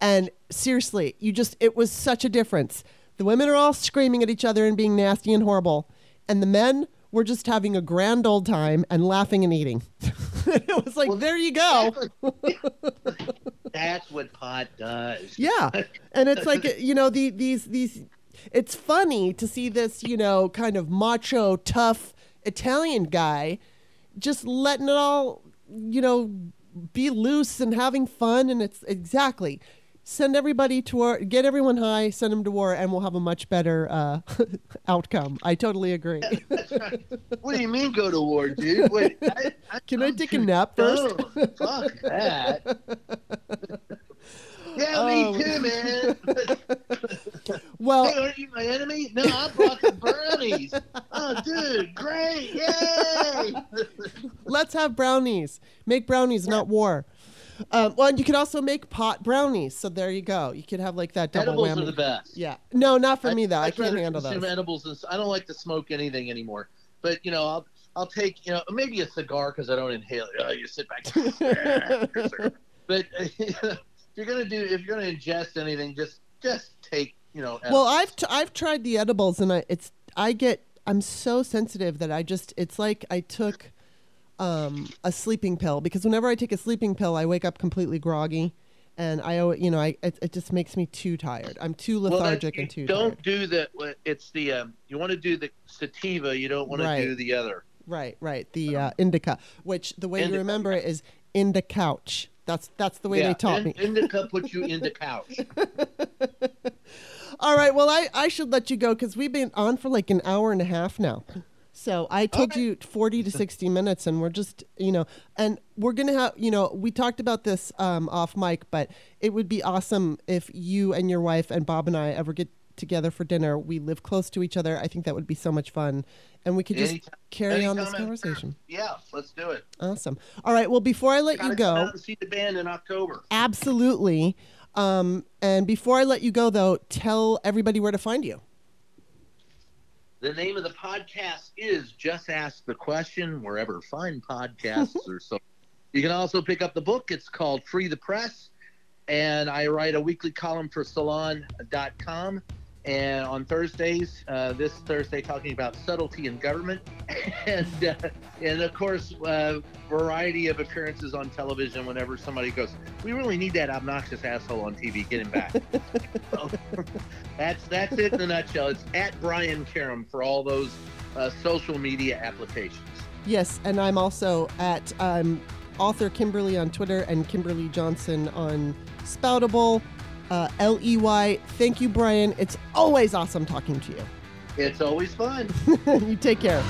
and seriously you just it was such a difference the women are all screaming at each other and being nasty and horrible and the men were just having a grand old time and laughing and eating. it was like, well, there you go. That's what pot does. Yeah. And it's like, you know, the, these, these, it's funny to see this, you know, kind of macho, tough Italian guy just letting it all, you know, be loose and having fun. And it's exactly send everybody to war, get everyone high, send them to war, and we'll have a much better uh, outcome. I totally agree. What do you mean go to war, dude? Wait, I, I, Can I I'm take a nap first? Fuck that. Yeah, Oh. me too, man. well, hey, aren't you my enemy? No, I brought the brownies. Oh, dude, great, yay! let's have brownies. Make brownies, not war. Um, well, and you could also make pot brownies. So there you go. You could have like that double Edibles whammy. are the best. Yeah. No, not for me though. I, I'd can't handle those. edibles. And, I don't like to smoke anything anymore. But you know, I'll I'll take you know maybe a cigar because I don't inhale. it. Oh, you sit back. but if you're gonna do if you're gonna ingest anything, just just take you know. Well. I've t- I've tried the edibles and I it's I get I'm so sensitive that I just it's like I took um, a sleeping pill because whenever I take a sleeping pill, I wake up completely groggy, and I you know I it, it just makes me too tired. I'm too Well, lethargic you and too tired. don't tired. do that. It's the. Um, you want to do the sativa. You don't want Right. to do the other. Right, right. The uh, indica, which the way you remember it is in the couch. That's that's the way yeah, they taught in- me. Indica puts you in the couch. All right. Well, I, I should let you go because we've been on for like an hour and a half now. So I told Okay. you 40 to 60 minutes, and we're just, you know, and we're going to have, you know, we talked about this um, off mic, but it would be awesome if you and your wife and Bob and I ever get together for dinner. We live close to each other. I think that would be so much fun. And we could just Anytime- carry on this anytime conversation. Yeah, let's do it. Awesome. All right. Well, before I let Gotta you go, see the band in October. absolutely. Um, and before I let you go, though, tell everybody where to find you. The name of the podcast is Just Ask the Question, wherever fine podcasts are so. You can also pick up the book. It's called Free the Press. And I write a weekly column for Salon.com. And on Thursdays, uh, this Thursday, talking about subtlety in government. And, uh, and of course, uh, variety of appearances on television whenever somebody goes, We really need that obnoxious asshole on TV. Get him back. So, that's that's it in a nutshell. It's at Brian Karem for all those uh, social media applications. Yes, and I'm also at um, author Kimberly on Twitter and Kimberly Johnson on Spoutable, uh, L E Y. Thank you, Brian. It's always awesome talking to you. It's always fun. you. you take care.